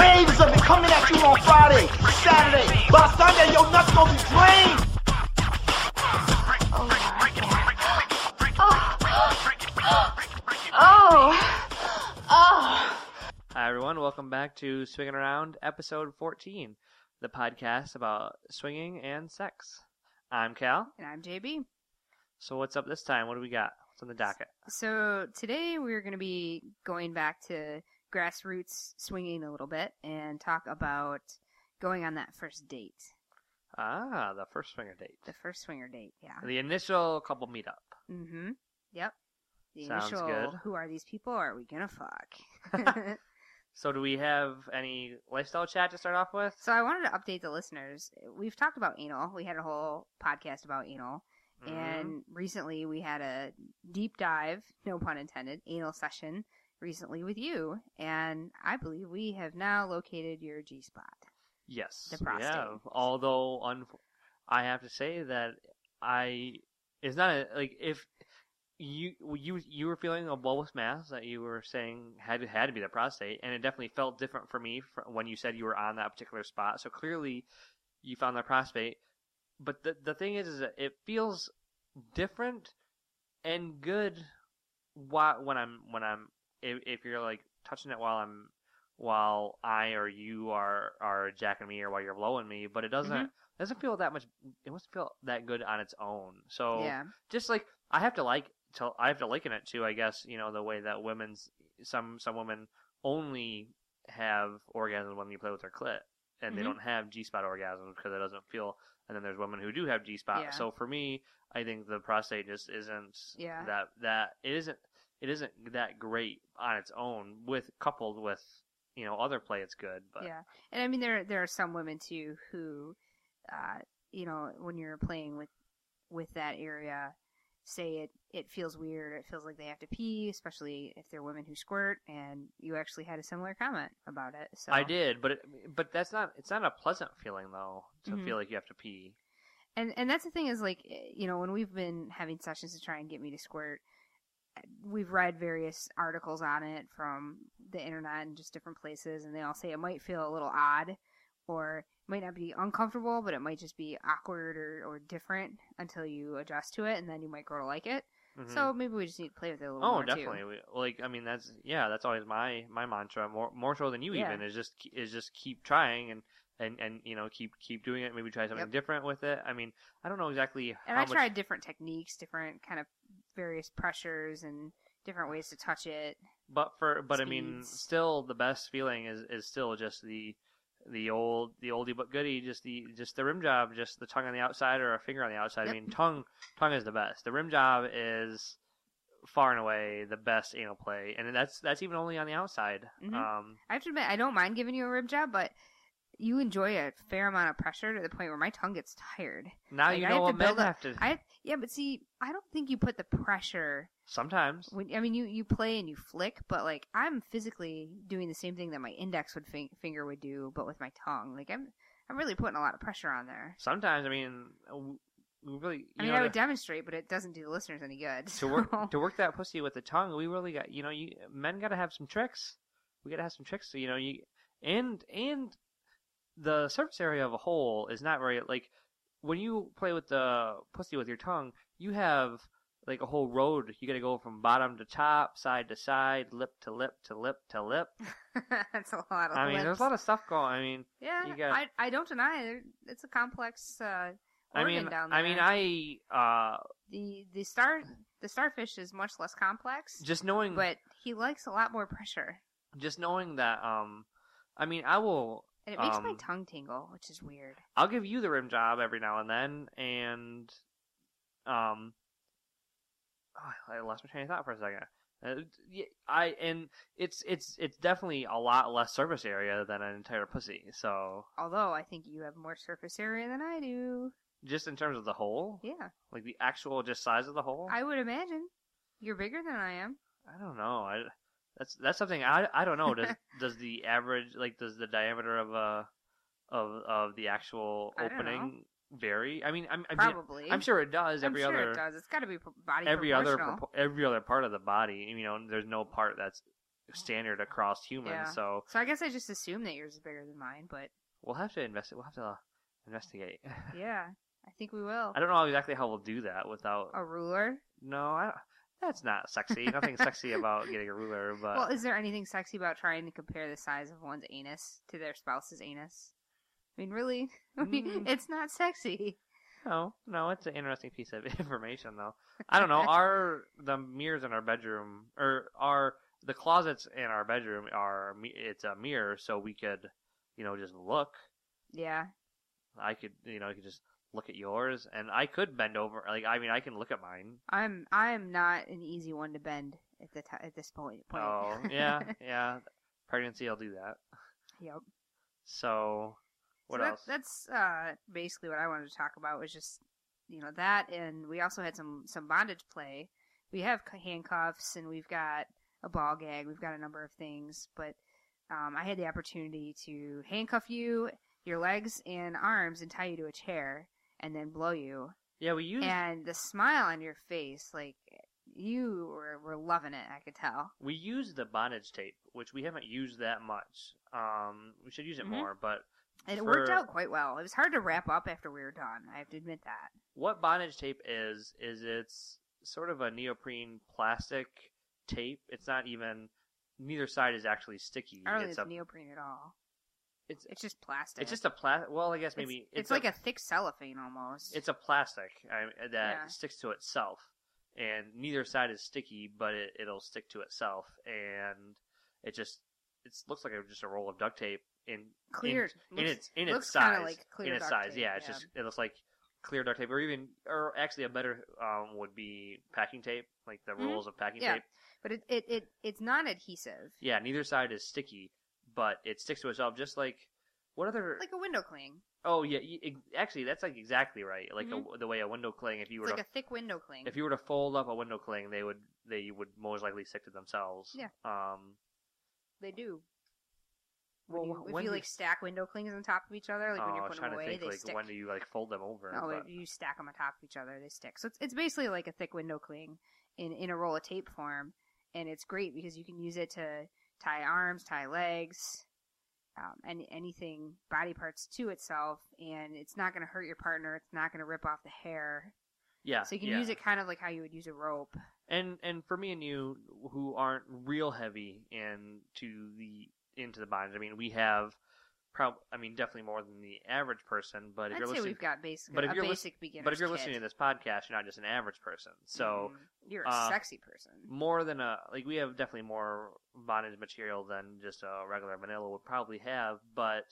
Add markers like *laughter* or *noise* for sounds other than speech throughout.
Waves of it coming at you on Friday, Saturday. By Sunday, your nuts gonna be drained. Oh. oh. Oh. Hi, everyone. Welcome back to Swinging Around, episode 14, the podcast about swinging and sex. I'm Cal. And I'm JB. So, what's up this time? What do we got? What's on the docket? So today we're going to be going back to grassroots swinging a little bit and talk about going on that first date. Ah, the first swinger date. The first swinger date, yeah. The initial couple meetup. Mm-hmm. Yep. The Sounds initial, good. who are these people? Are we gonna fuck? *laughs* *laughs* So, do we have any lifestyle chat to start off with? so I wanted to update the listeners. We've talked about anal. We had a whole podcast about anal. Mhm. And recently we had a deep dive, no pun intended, anal session recently with you. And I believe we have now located your G spot. Yes, the we prostate. have. Although, un- I have to say that I it's not a, like if you you you were feeling a bulbous mass that you were saying had had to be the prostate, and it definitely felt different for me when you said you were on that particular spot. So clearly, you found the prostate. But the the thing is, is that it feels different and good whi- when I'm when I'm if, if you're like touching it while I'm while I or you are are jacking me or while you're blowing me, but it doesn't Mhm. doesn't feel that much. It doesn't feel that good on its own. So Yeah. just like I have to like to I have to liken it to I guess you know the way that women's some some women only have orgasms when you play with their clit and they Mhm. don't have G spot orgasms because it doesn't feel. And then there's women who do have G spot. Yeah. So for me, I think the prostate just isn't Yeah. that that it isn't it isn't that great on its own with coupled with you know other play it's good but Yeah. And I mean, there there are some women too who, uh, you know, when you're playing with with that area, say it it feels weird. It feels like they have to pee, especially if they're women who squirt. And you actually had a similar comment about it. So I did but it, but that's not it's not a pleasant feeling though to Mhm. feel like you have to pee and and that's the thing is like eh, you know when we've been having sessions to try and get me to squirt we've read various articles on it from the internet and just different places and they all say it might feel a little odd or it might not be uncomfortable but it might just be awkward or, or different until you adjust to it and then you might grow to like it Mhm. so maybe we just need to play with it a little oh more definitely we, like i mean that's yeah that's always my my mantra more more so than you Yeah. even is just is just keep trying and and and you know keep keep doing it maybe try something Yep. different with it i mean i don't know exactly and how i much tried different techniques different kind of various pressures and different ways to touch it But for but I mean, still the best feeling is is still just the the old the oldie but goodie, just the just the rim job, just the tongue on the outside or a finger on the outside. I mean, tongue tongue is the best. The rim job is far and away the best anal play, and that's that's even only on the outside. Mhm. Um, I have to admit, I don't mind giving you a rim job, but you enjoy a fair amount of pressure to the point where my tongue gets tired. now Like, you know have what to men have to. I yeah, but see, I don't think you put the pressure sometimes when I mean you you play and you flick, but like I'm physically doing the same thing that my index would fin- finger would do, but with my tongue. Like I'm I'm really putting a lot of pressure on there. sometimes I mean, uh, we really. You I mean, know, I would to- demonstrate, but it doesn't do the listeners any good. to work to work that pussy with the tongue, we really got you know you men got to have some tricks. We got to have some tricks. So, you know you and and the surface area of a hole is not very like when you play with the pussy with your tongue, you have like a whole road. You got to go from bottom to top, side to side, lip to lip to lip to lip. *laughs* That's a lot of. I mean, there's a lot of stuff going. I mean, Yeah, got- I I don't deny it. It's a complex. Uh, I mean, down there. I mean, I uh the the star the starfish is much less complex, just knowing but he likes a lot more pressure, just knowing that um, I mean, I will and it makes my Um, tongue tingle, which is weird. I'll give you the rim job every now and then, and um, oh, I lost my train of thought for a second. Uh, I and it's it's it's definitely a lot less surface area than an entire pussy. So Although I think you have more surface area than I do. just in terms of the hole, Yeah, like the actual just size of the hole, I would imagine. You're bigger than I am. I don't know. I that's that's something I I don't know. Does *laughs* does the average like does the diameter of a of of the actual I don't opening vary? I mean, I'm I mean, Probably. I'm sure it does. Every I'm sure other it does. It's got to be pro- body every other proportional. propo- every other part of the body. You know, there's no part that's standard across humans. Yeah. So So I guess I just assume that yours is bigger than mine, but we'll have to invest. We'll have to uh, investigate. *laughs* yeah, I think we will. I don't know exactly how we'll do that without. A ruler. No, I, that's not sexy. Nothing sexy *laughs* about getting a ruler, but well, is there anything sexy about trying to compare the size of one's anus to their spouse's anus? I mean, really? *laughs* I mean, Mm. it's not sexy. no, no, it's an interesting piece of *laughs* information, though. I don't know. Our the mirrors in our bedroom, or our the closets in our bedroom are it's a mirror, so we could, you know, just look. Yeah. I could, you know, I could just look at yours, and I could bend over. Like, I mean, I can look at mine. I'm I'm not an easy one to bend at the t- at this point. point. Oh, *laughs* yeah, yeah. Pregnancy I'll do that. yep. So, what so that- else? That's uh, basically what I wanted to talk about. Was just you know that, and we also had some some bondage play. We have handcuffs, and we've got a ball gag. We've got a number of things, but um, I had the opportunity to handcuff you, your legs and arms, and tie you to a chair, and then blow you. yeah, we use And the smile on your face, like you were, were loving it. I could tell. we use the bondage tape, which we haven't used that much. Um, we should use it Mhm. more. But And it worked out quite well. It was hard to wrap up after we were done. I have to admit that. what bondage tape is is it's sort of a neoprene plastic tape. It's not even neither side is actually sticky. I don't think it's it's a neoprene at all. It's It's just plastic. it's just a plastic. Well, I guess It's- maybe it's, like a, thick cellophane almost. it's a plastic I, that Yeah. sticks to itself, and neither side is sticky, but it, it'll stick to itself, and it just it looks like a, just a roll of duct tape in clear. in, in looks- its in its size. like clear in its duct size, tape, yeah. It's yeah. just it looks like clear duct tape, or even or actually a better um, would be packing tape, like the Mhm. rolls of packing Yeah. tape. but it, it, it it's non adhesive. Yeah, neither side is sticky, but it sticks to itself, just like what other? Like a window cling. oh yeah, actually that's like exactly right. Like a, the way a window cling, if you were Mm-hmm. It's to like a thick window cling. if you were to fold up a window cling, they would they would most likely stick to themselves. Yeah. Um. They do. Well, When you, if when you like stack window clings on top of each other, like oh, when you're was putting them away, think they like stick. when do you like fold them over? No, but- you stack them on top of each other, they stick. So it's it's basically like a thick window cling in in a roll of tape form, and it's great because you can use it to tie arms, tie legs, um, any anything body parts to itself, and it's not going to hurt your partner. It's not going to rip off the hair. yeah. So you can yeah. use it kind of like how you would use a rope. and and for me and you who aren't real heavy into the into the bondage, I mean, we have prob I mean, definitely more than the average person. But if I'd you're say listening, we've got basic but if a you're basic beginner. but if you're listening to this podcast, you're not just an average person. So you're a uh, sexy person. more than a like we have definitely more bondage material than just a regular vanilla would probably have, but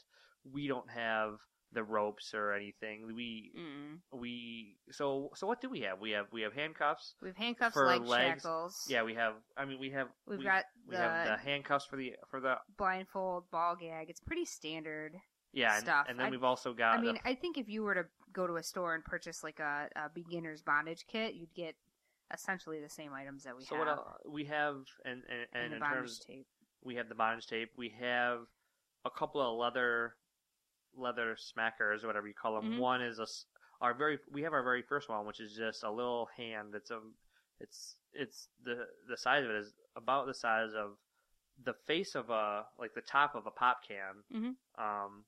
we don't have the ropes or anything. We Mm. we so so what do we have? We have we have handcuffs. We have handcuffs, for leg legs, shackles. Yeah, we have. I mean, we have. We've we, got we have the- the handcuffs for the for the blindfold, ball gag. It's pretty standard. yeah, and, stuff. and then I- we've also got. I mean, I think if you were to go to a store and purchase like a, a beginner's bondage kit, you'd get essentially the same items that we so have. what else, we have, and and, in and the in bondage terms, tape. we have the bondage tape. We have a couple of leather leather smackers, or whatever you call them. Mhm. One is a our very we have our very first one, which is just a little hand. It's a it's it's the the size of it is about the size of the face of a like the top of a pop can. Mhm. Um,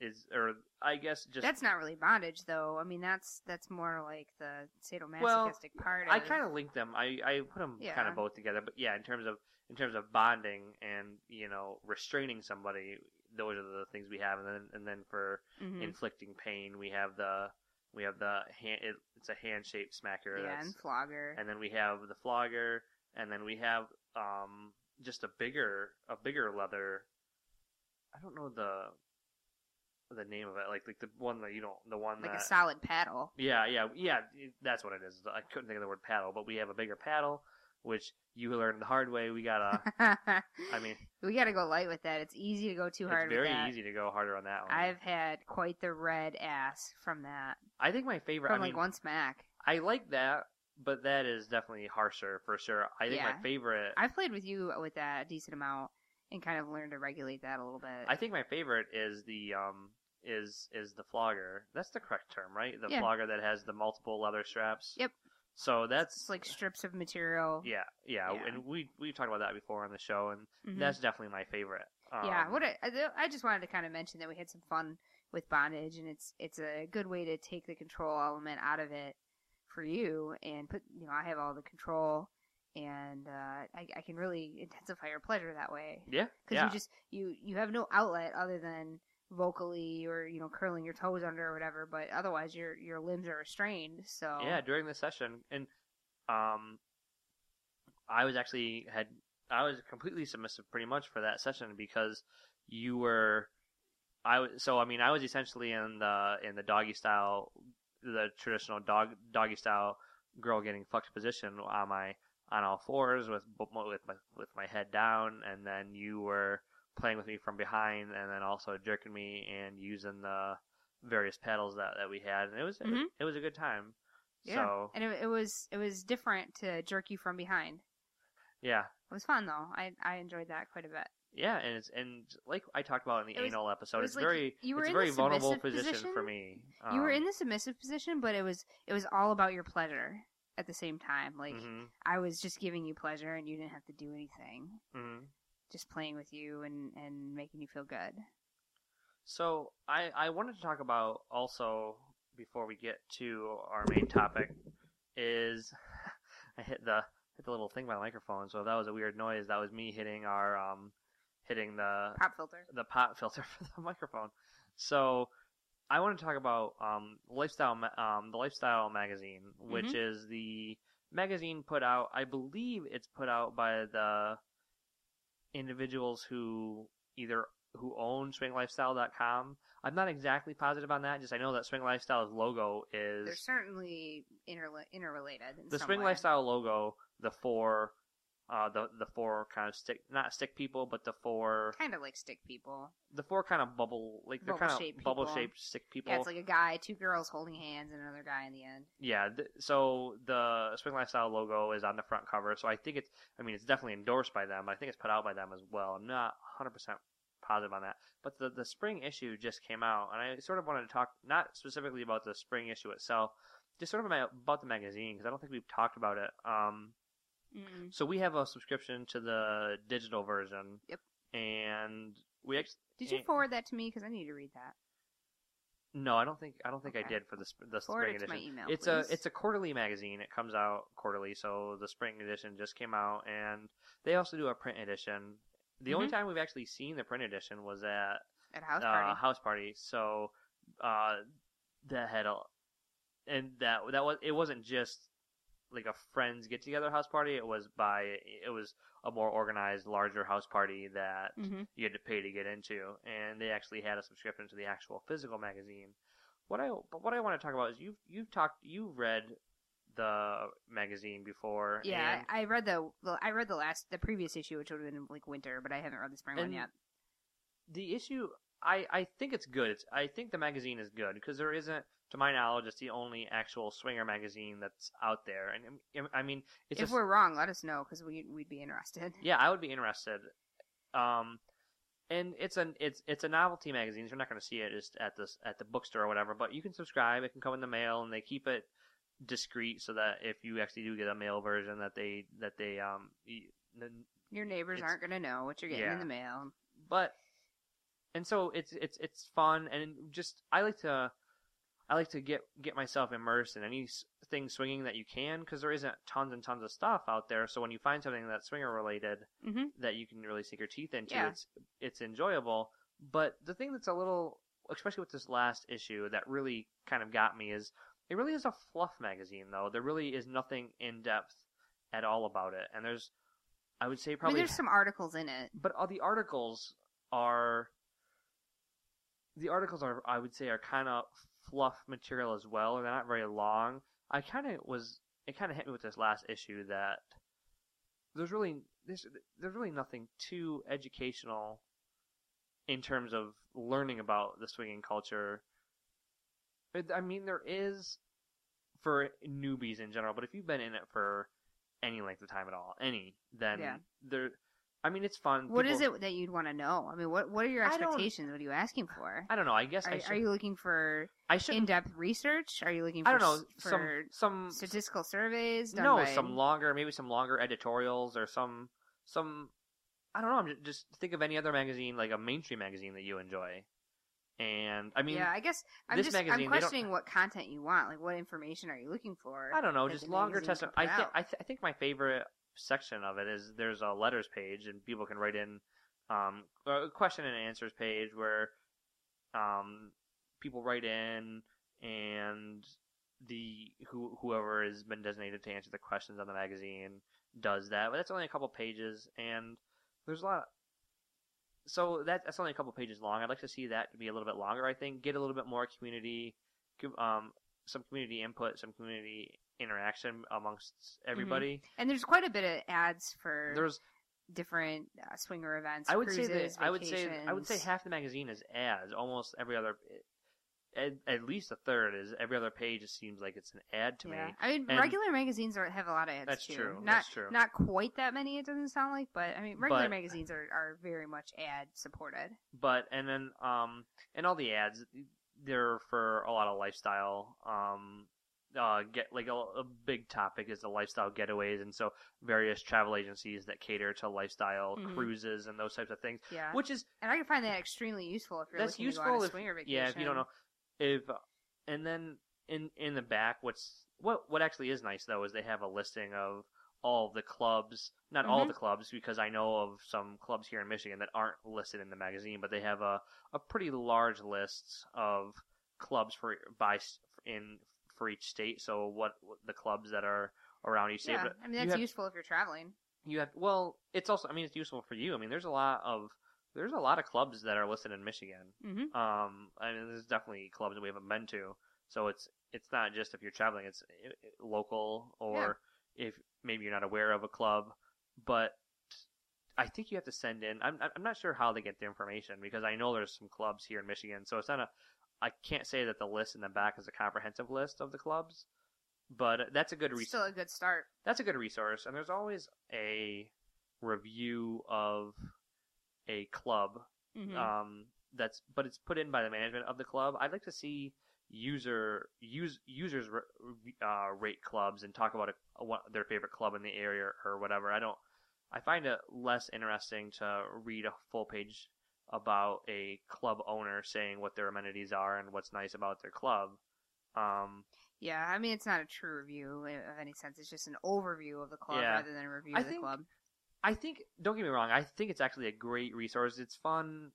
is or I guess just That's not really bondage, though. I mean, that's that's more like the sadomasochistic Well, part. I kind of link them. I, I put them kind of both together. But yeah, in terms of in terms of bonding and you know restraining somebody, those are the things we have. And then and then for Mhm. inflicting pain, we have the we have the hand. It, it's a hand shaped smacker. yeah, and flogger. and then we have the flogger, and then we have um just a bigger a bigger leather. I don't know the the name of it, like like the one that you don't the one like that a solid paddle. yeah, yeah, yeah. That's what it is. I couldn't think of the word paddle, but we have a bigger paddle. Which you learned the hard way. We gotta. I mean, *laughs* we got to go light with that. It's easy to go too hard. it's very easy to go harder on that one. I've had quite the red ass from that. I think my favorite. From I like mean, one smack. I like that, but that is definitely harsher for sure. I think Yeah. my favorite. I've played with you with that a decent amount and kind of learned to regulate that a little bit. I think my favorite is the um is is the flogger. That's the correct term, right? The Yeah. flogger that has the multiple leather straps. Yep. So that's it's like strips of material. yeah, yeah, Yeah. and we we've talked about that before on the show, and Mhm. that's definitely my favorite. Um, yeah, what I, I- I just wanted to kind of mention that we had some fun with bondage, and it's it's a good way to take the control element out of it for you, and put you know I have all the control, and uh, I, I can really intensify your pleasure that way yeah, because yeah. you just you you have no outlet other than vocally or you know curling your toes under or whatever, but otherwise your your limbs are restrained. So Yeah, during the session, and um, I was actually had I was completely submissive pretty much for that session because you were, I was so I mean I was essentially in the in the doggy style, the traditional dog doggy style girl getting fucked position on my on all fours with with my with my head down, and then you were playing with me from behind, and then also jerking me and using the various pedals that, that we had, and it was Mhm. it was a good time. yeah, So and it, it was it was different to jerk you from behind. yeah, It was fun though. I I enjoyed that quite a bit. yeah, and it's and like I talked about in the It was- anal episode, it it's like very you were it's in a very vulnerable position, position. for me. you were Um, in the submissive position, but it was it was all about your pleasure at the same time. Like mhm, I was just giving you pleasure, and you didn't have to do anything. mhm. Just playing with you and and making you feel good. So I I wanted to talk about also before we get to our main topic is *laughs* I hit the hit the little thing by the microphone, so if that was a weird noise. That was me hitting our um hitting the Pop filter. the pop filter *laughs* for the microphone. So I want to talk about um, lifestyle, um, the lifestyle magazine, which Mhm. is the magazine put out. I believe it's put out by the individuals who either who own SwingLifestyle.com. I'm not exactly positive on that. Just I know that Swing Lifestyle's logo is They're certainly interla- interrelated. In the some Swing way. Lifestyle logo. The four, uh, the the four kind of stick, not stick people, but the four kind of like stick people. the four kind of bubble like they're kind of bubble shaped stick people. Yeah, it's like a guy, two girls holding hands, and another guy in the end. Yeah, th- so the Swing Lifestyle logo is on the front cover, so I think it's I mean it's definitely endorsed by them. I think it's put out by them as well. I'm not 100% positive on that. But the the spring issue just came out and I sort of wanted to talk not specifically about the spring issue itself, just sort of about about the magazine because I don't think we've talked about it. Um Mm. so we have a subscription to the digital version. Yep. And we actually Did you forward that to me? Because I need to read that. No, I don't think I don't think I did for the sp- the Forward spring it to my edition. email, it's please. a it's a quarterly magazine. It comes out quarterly, so the spring edition just came out, and they also do a print edition. The only Mhm. time we've actually seen the print edition was at At a house uh, party. house party. So uh, that had a and that that was it wasn't just like a friends get together house party. It was by it was a more organized, larger house party that Mhm. you had to pay to get into, and they actually had a subscription to the actual physical magazine. What I but what I want to talk about is you've you've talked you've read the magazine before. Yeah, I, read the, the I read the last the previous issue, which would have been like winter, but I haven't read the spring one yet. the issue I I think it's good. It's, I think the magazine is good because there isn't, to my knowledge, it's the only actual swinger magazine that's out there. And um, I mean, it's if we're wrong, let us know because we we'd be interested. yeah, I would be interested. Um, and it's an it's it's a novelty magazine. So you're not going to see it just at this at the bookstore or whatever. But you can subscribe. It can come in the mail, and they keep it discreet so that if you actually do get a mail version, that they that they um. Your neighbors aren't going to know what you're getting yeah. in the mail. but and so it's it's it's fun and just I like to I like to get get myself immersed in anything swinging that you can because there isn't tons and tons of stuff out there. So when you find something that's swinger related hmm that you can really sink your teeth into, Yeah. it's it's enjoyable. But the thing that's a little, especially with this last issue, that really kind of got me is it really is a fluff magazine though. There really is nothing in depth at all about it, and there's I would say I mean, probably there's some articles in it. but all the articles are the articles are I would say are kind of fluff material as well, and they're not very long. I kind of was it kind of hit me with this last issue that there's really there's there's really nothing too educational in terms of learning about the swinging culture. I mean, there is for newbies in general, but if you've been in it for any length of time at all, any, then Yeah. there. I mean, it's fun. What is People- it that you'd want to know? I mean, what what are your expectations? What are you asking for? I don't know. I guess Are, I are you looking for I should. in-depth research? Are you looking? For I don't know. s- Some for some statistical surveys. No, by- some longer, maybe some longer editorials or some some. I don't know. I'm ju- just think of any other magazine, like a mainstream magazine that you enjoy. And I mean, yeah, I guess I'm this just magazine, I'm questioning what content you want. Like, what information are you looking for? I don't know, just longer testimony. I out? I, th- I think my favorite section of it is there's a letters page and people can write in um, a question and answers page where um, people write in and the who whoever has been designated to answer the questions on the magazine does that. But that's only a couple pages and there's a lot. so that, that's only a couple pages long. I'd like to see that be a little bit longer. I think get a little bit more community, um, some community input, some community interaction amongst everybody. and there's quite a bit of ads for There's different uh, swinger events. I would say that cruises, I would say I would say half the magazine is ads. Almost every other, at, at least a third is every other page. It seems like it's an ad to yeah. me. I mean, And- regular magazines are, have a lot of ads That's too. true, Not that's true. not quite that many. It doesn't sound like, but I mean, regular But- magazines are, are very much ad supported. But and then um and all the ads they're for a lot of lifestyle um uh get like a, a big topic is the lifestyle getaways and so various travel agencies that cater to lifestyle Mhm. cruises and those types of things Yeah, which is and I can find that extremely useful if you're that's looking useful to go on a if swinger vacation. yeah if you don't know if and then in in the back what's what what actually is nice though is they have a listing of all the clubs not all Mhm. the clubs because i know of some clubs here in michigan that aren't listed in the magazine but they have a a pretty large list of clubs for by in for each state so what, what the clubs that are around each state Yeah, but I mean that's have- useful if you're traveling. you have well it's also i mean it's useful for you. I mean there's a lot of there's a lot of clubs that are listed in michigan. Mm-hmm. um i mean there's definitely clubs that we haven't been to. So it's it's not just if you're traveling it's local or if maybe you're not aware of a club. But i think you have to send in i'm i'm not sure how they get the information because i know there's some clubs here in michigan. So it's not a i can't say that the list in the back is a comprehensive list of the clubs but that's a good resource still a good start. that's a good resource and there's always a review of a club Mm-hmm. um that's but it's put in by the management of the club i'd like to see user use users uh, rate clubs and talk about a, a, their favorite club in the area or whatever i don't i find it less interesting to read a full page about a club owner saying what their amenities are and what's nice about their club um Yeah, I mean it's not a true review of any sense. It's just an overview of the club Yeah. rather than a review I of the think- club. I think don't get me wrong. I think it's actually a great resource. It's fun.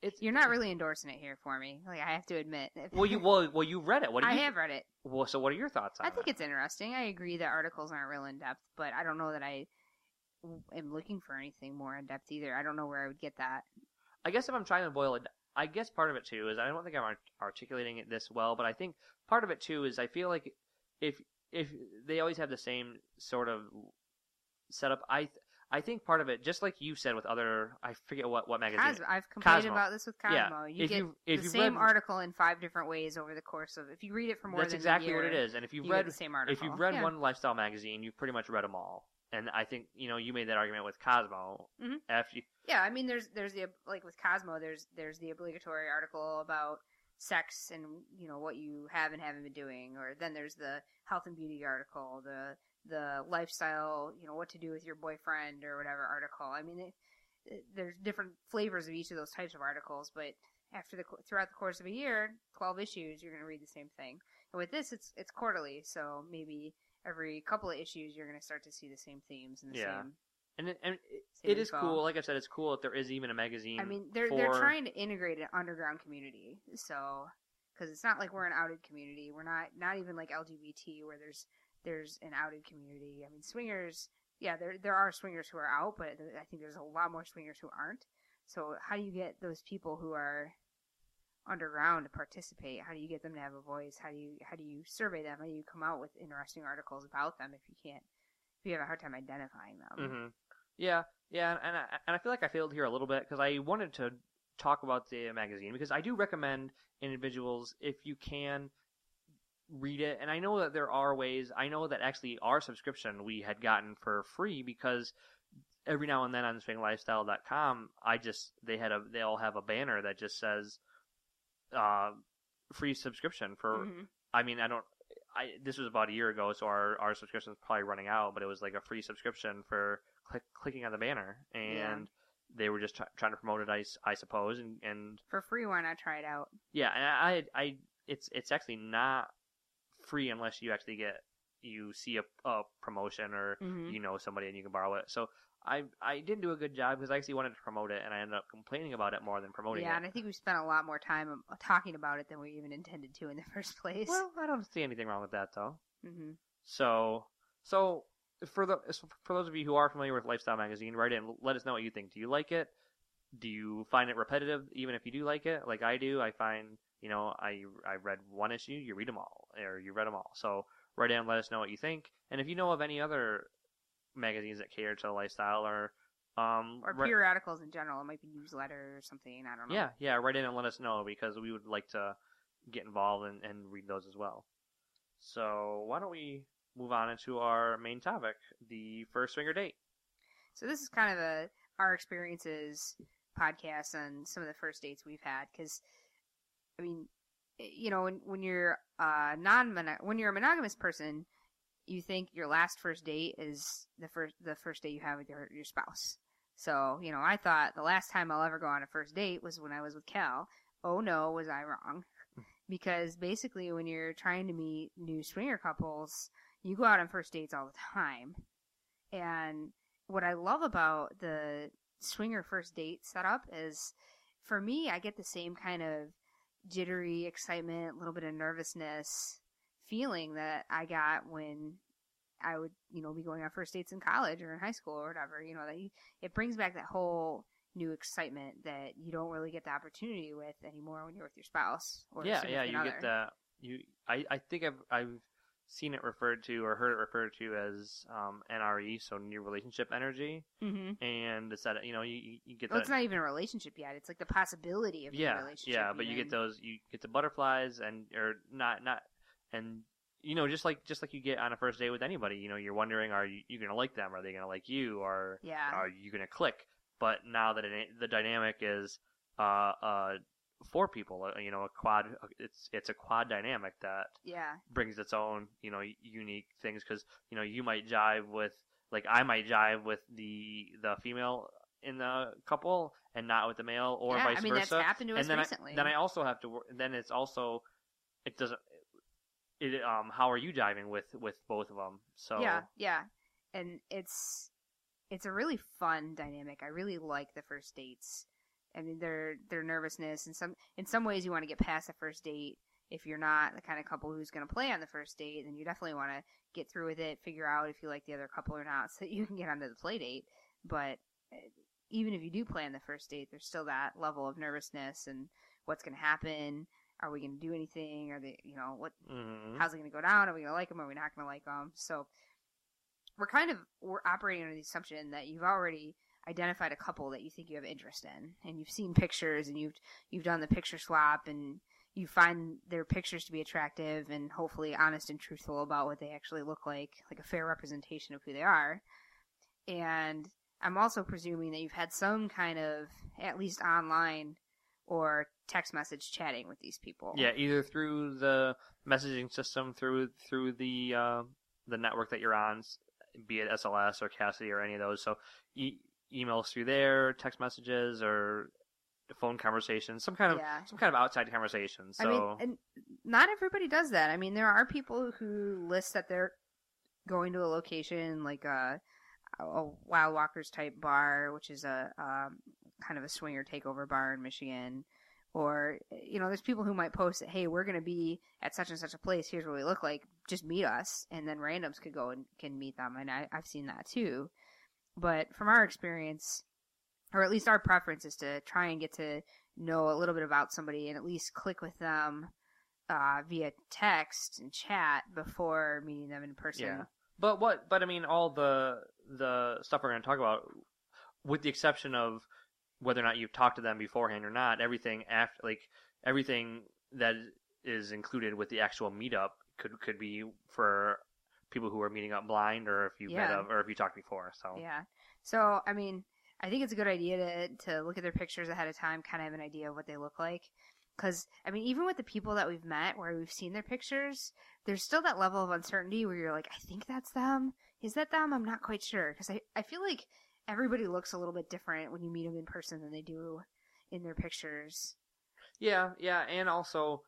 It's You're not really endorsing it here for me. Like I have to admit. *laughs* well. You well well you read it. What do I have read it. Well, so what are your thoughts on it? I think it? it's interesting. I agree that articles aren't real in depth, but I don't know that I am looking for anything more in depth either. I don't know where I would get that. I guess if I'm trying to boil it, I guess part of it too is I don't think I'm art- articulating it this well, but I think part of it too is I feel like if if they always have the same sort of setup, I th- I think part of it, just like you said with other, I forget what what magazine. Cosmo. I've complained Cosmo. about this with Cosmo. Yeah. You If get you- the same read- article in five different ways over the course of. If you read it for more That's than exactly a year, what it is. And if you've you read the same article. if you've read Yeah. one lifestyle magazine, you've pretty much read them all. And I think you know you made that argument with Cosmo. Mhm. After you, Yeah, I mean, there's there's the like with Cosmo, there's there's the obligatory article about sex and you know what you have and haven't been doing, or then there's the health and beauty article, the the lifestyle, you know what to do with your boyfriend or whatever article. I mean, it, it, there's different flavors of each of those types of articles, but after the throughout the course of a year, twelve issues, you're going to read the same thing. And with this, it's it's quarterly, so maybe every couple of issues, you're going to start to see the same themes and the Yeah. same. and it, and it, it is cool. Like I said, it's cool that there is even a magazine. I mean, they're for, they're trying to integrate an underground community, so because it's not like we're an outed community. We're not not even like LGBT where there's there's an outed community. I mean, swingers, yeah, there there are swingers who are out, but I think there's a lot more swingers who aren't. So how do you get those people who are underground to participate? How do you get them to have a voice? How do you how do you survey them? How do you come out with interesting articles about them if you can't if you have a hard time identifying them. hmm Yeah, yeah, and I, and I feel like I failed here a little bit because I wanted to talk about the magazine because I do recommend individuals if you can read it, and I know that there are ways. I know that actually our subscription we had gotten for free because every now and then on swinglifestyle.com, I just they had a they all have a banner that just says uh, free subscription for. Mhm. I mean, I don't. I this was about a year ago, so our our subscription is probably running out. But it was like a free subscription for click, clicking on the banner, and Yeah. they were just try, trying to promote it, I, I suppose. And, and For free, why not try it out? yeah, and I, I it's it's actually not free unless you actually get you see a, a promotion or Mhm. you know somebody and you can borrow it. So I I didn't do a good job because I actually wanted to promote it, and I ended up complaining about it more than promoting it. Yeah, it. and I think we spent a lot more time um, talking about it than we even intended to in the *laughs* first place. Well, I don't see anything wrong with that though. hmm So, so for the for those of you who are familiar with Lifestyle Magazine, write in. Let us know what you think. Do you like it? Do you find it repetitive? Even if you do like it, like I do, I find you know I I read one issue, you read them all, or you read them all. So write in. Let us know what you think. And if you know of any other magazines that cater to lifestyle or um Or wri- periodicals in general. It might be newsletter or something. I don't know. yeah, yeah, write in and let us know because we would like to get involved and, and read those as well. So why don't we move on into our main topic, the first swinger date? So this is kind of a our experiences podcast on some of the first dates we've had because, I mean, eh, you know, when when you're uh non when you're a monogamous person, you think your last first date is the first the first date you have with your your spouse. So you know, I thought the last time I'll ever go on a first date was when I was with Cal. Oh no, was I wrong? *laughs* Because basically, when you're trying to meet new swinger couples, you go out on first dates all the time. And what I love about the swinger first date setup is for me, I get the same kind of jittery excitement, a little bit of nervousness feeling that I got when I would, you know, be going on first dates in college or in high school or whatever. You know, that you, it brings back that whole new excitement that you don't really get the opportunity with anymore when you're with your spouse or yeah, yeah, you other. get that. You, I, I think I've I've seen it referred to or heard it referred to as um, NRE, so new relationship energy, Mm-hmm. and it's that you know you you- you get Well, that. it's not even a relationship yet. It's like the possibility of yeah, a relationship. yeah, but you even. get those you get the butterflies and or not not and you know just like just like you get on a first date with anybody, you know you're wondering are you, you gonna like them, are they gonna like you, or Yeah. are you gonna click? But now that it, the dynamic is uh uh four people, uh, you know a quad, it's it's a quad dynamic that Yeah. brings its own you know unique things because you know you might jive with like I might jive with the the female in the couple and not with the male or Yeah, vice I mean, that's versa. happened to us and then recently. I, then I also have to then it's also it doesn't it um how are you diving with with both of them so Yeah, yeah. And it's it's a really fun dynamic. I really like the first dates. I mean, their their nervousness and some in some ways you want to get past the first date. If you're not the kind of couple who's going to play on the first date, then you definitely want to get through with it, figure out if you like the other couple or not, *laughs* so that you can get onto the play date. But uh, even if you do play on the first date, there's still that level of nervousness and what's going to happen. Are we going to do anything? Are they, you know, what Mhm. how's it going to go down? Are we going to like them? Are we not going to like them? So we're kind of we're operating under the assumption that you've already identified a couple that you think you have interest in, and you've seen pictures, and you've you've done the picture swap, and you find their pictures to be attractive and hopefully honest and truthful about what they actually look like, like a fair representation of who they are. And I'm also presuming that you've had some kind of at least online or text message chatting with these people. yeah either through the messaging system through through the uh, the network that you're on be it SLS or Kasidie or any of those so e- emails through there text messages or phone conversations some kind of Yeah. some kind of outside conversation so I mean, and not everybody does that. I mean, there are people who list that they're going to a location like a, a Wild Walkers type bar, which is a um, kind of a swinger takeover bar in Michigan. Or, you know, there's people who might post that, hey, we're going to be at such and such a place. Here's what we look like. Just meet us. And then randoms could go and can meet them. And I, I've seen that too. But from our experience, or at least our preference is to try and get to know a little bit about somebody and at least click with them uh, via text and chat before meeting them in person. Yeah. But what? But I mean, all the the stuff we're going to talk about, with the exception of whether or not you've talked to them beforehand or not, everything after like everything that is included with the actual meetup could could be for people who are meeting up blind or if you met Yeah. up or if you talked before. So Yeah. So, I mean, I think it's a good idea to to look at their pictures ahead of time, kind of have an idea of what they look like. Because, I mean, even with the people that we've met where we've seen their pictures, there's still that level of uncertainty where you're like, I think that's them. Is that them? I'm not quite sure. Because I, I feel like everybody looks a little bit different when you meet them in person than they do in their pictures. Yeah, yeah, and also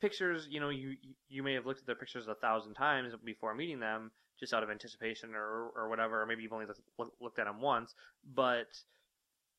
pictures. You know, you you may have looked at their pictures a thousand times before meeting them, just out of anticipation or or whatever. Or maybe you've only look, looked at them once, but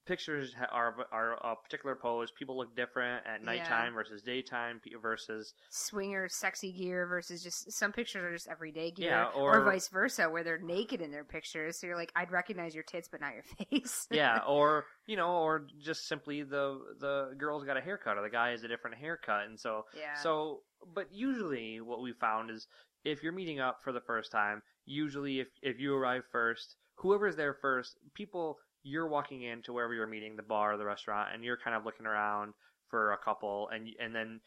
pictures are are a particular pose. People look different at Yeah. nighttime versus daytime versus Swinger sexy gear versus just some pictures are just everyday gear, Yeah, or, or- vice versa, where they're naked in their pictures. So you're like, I'd recognize your tits, but not your *laughs* face. yeah, *laughs* or you know, or just simply the the girl's got a haircut or the guy has a different haircut, and so Yeah. So, but usually what we found is if you're meeting up for the first time, usually if if you arrive first, whoever's there first, people you're walking into wherever you're meeting, the bar or the restaurant, and you're kind of looking around for a couple, and and then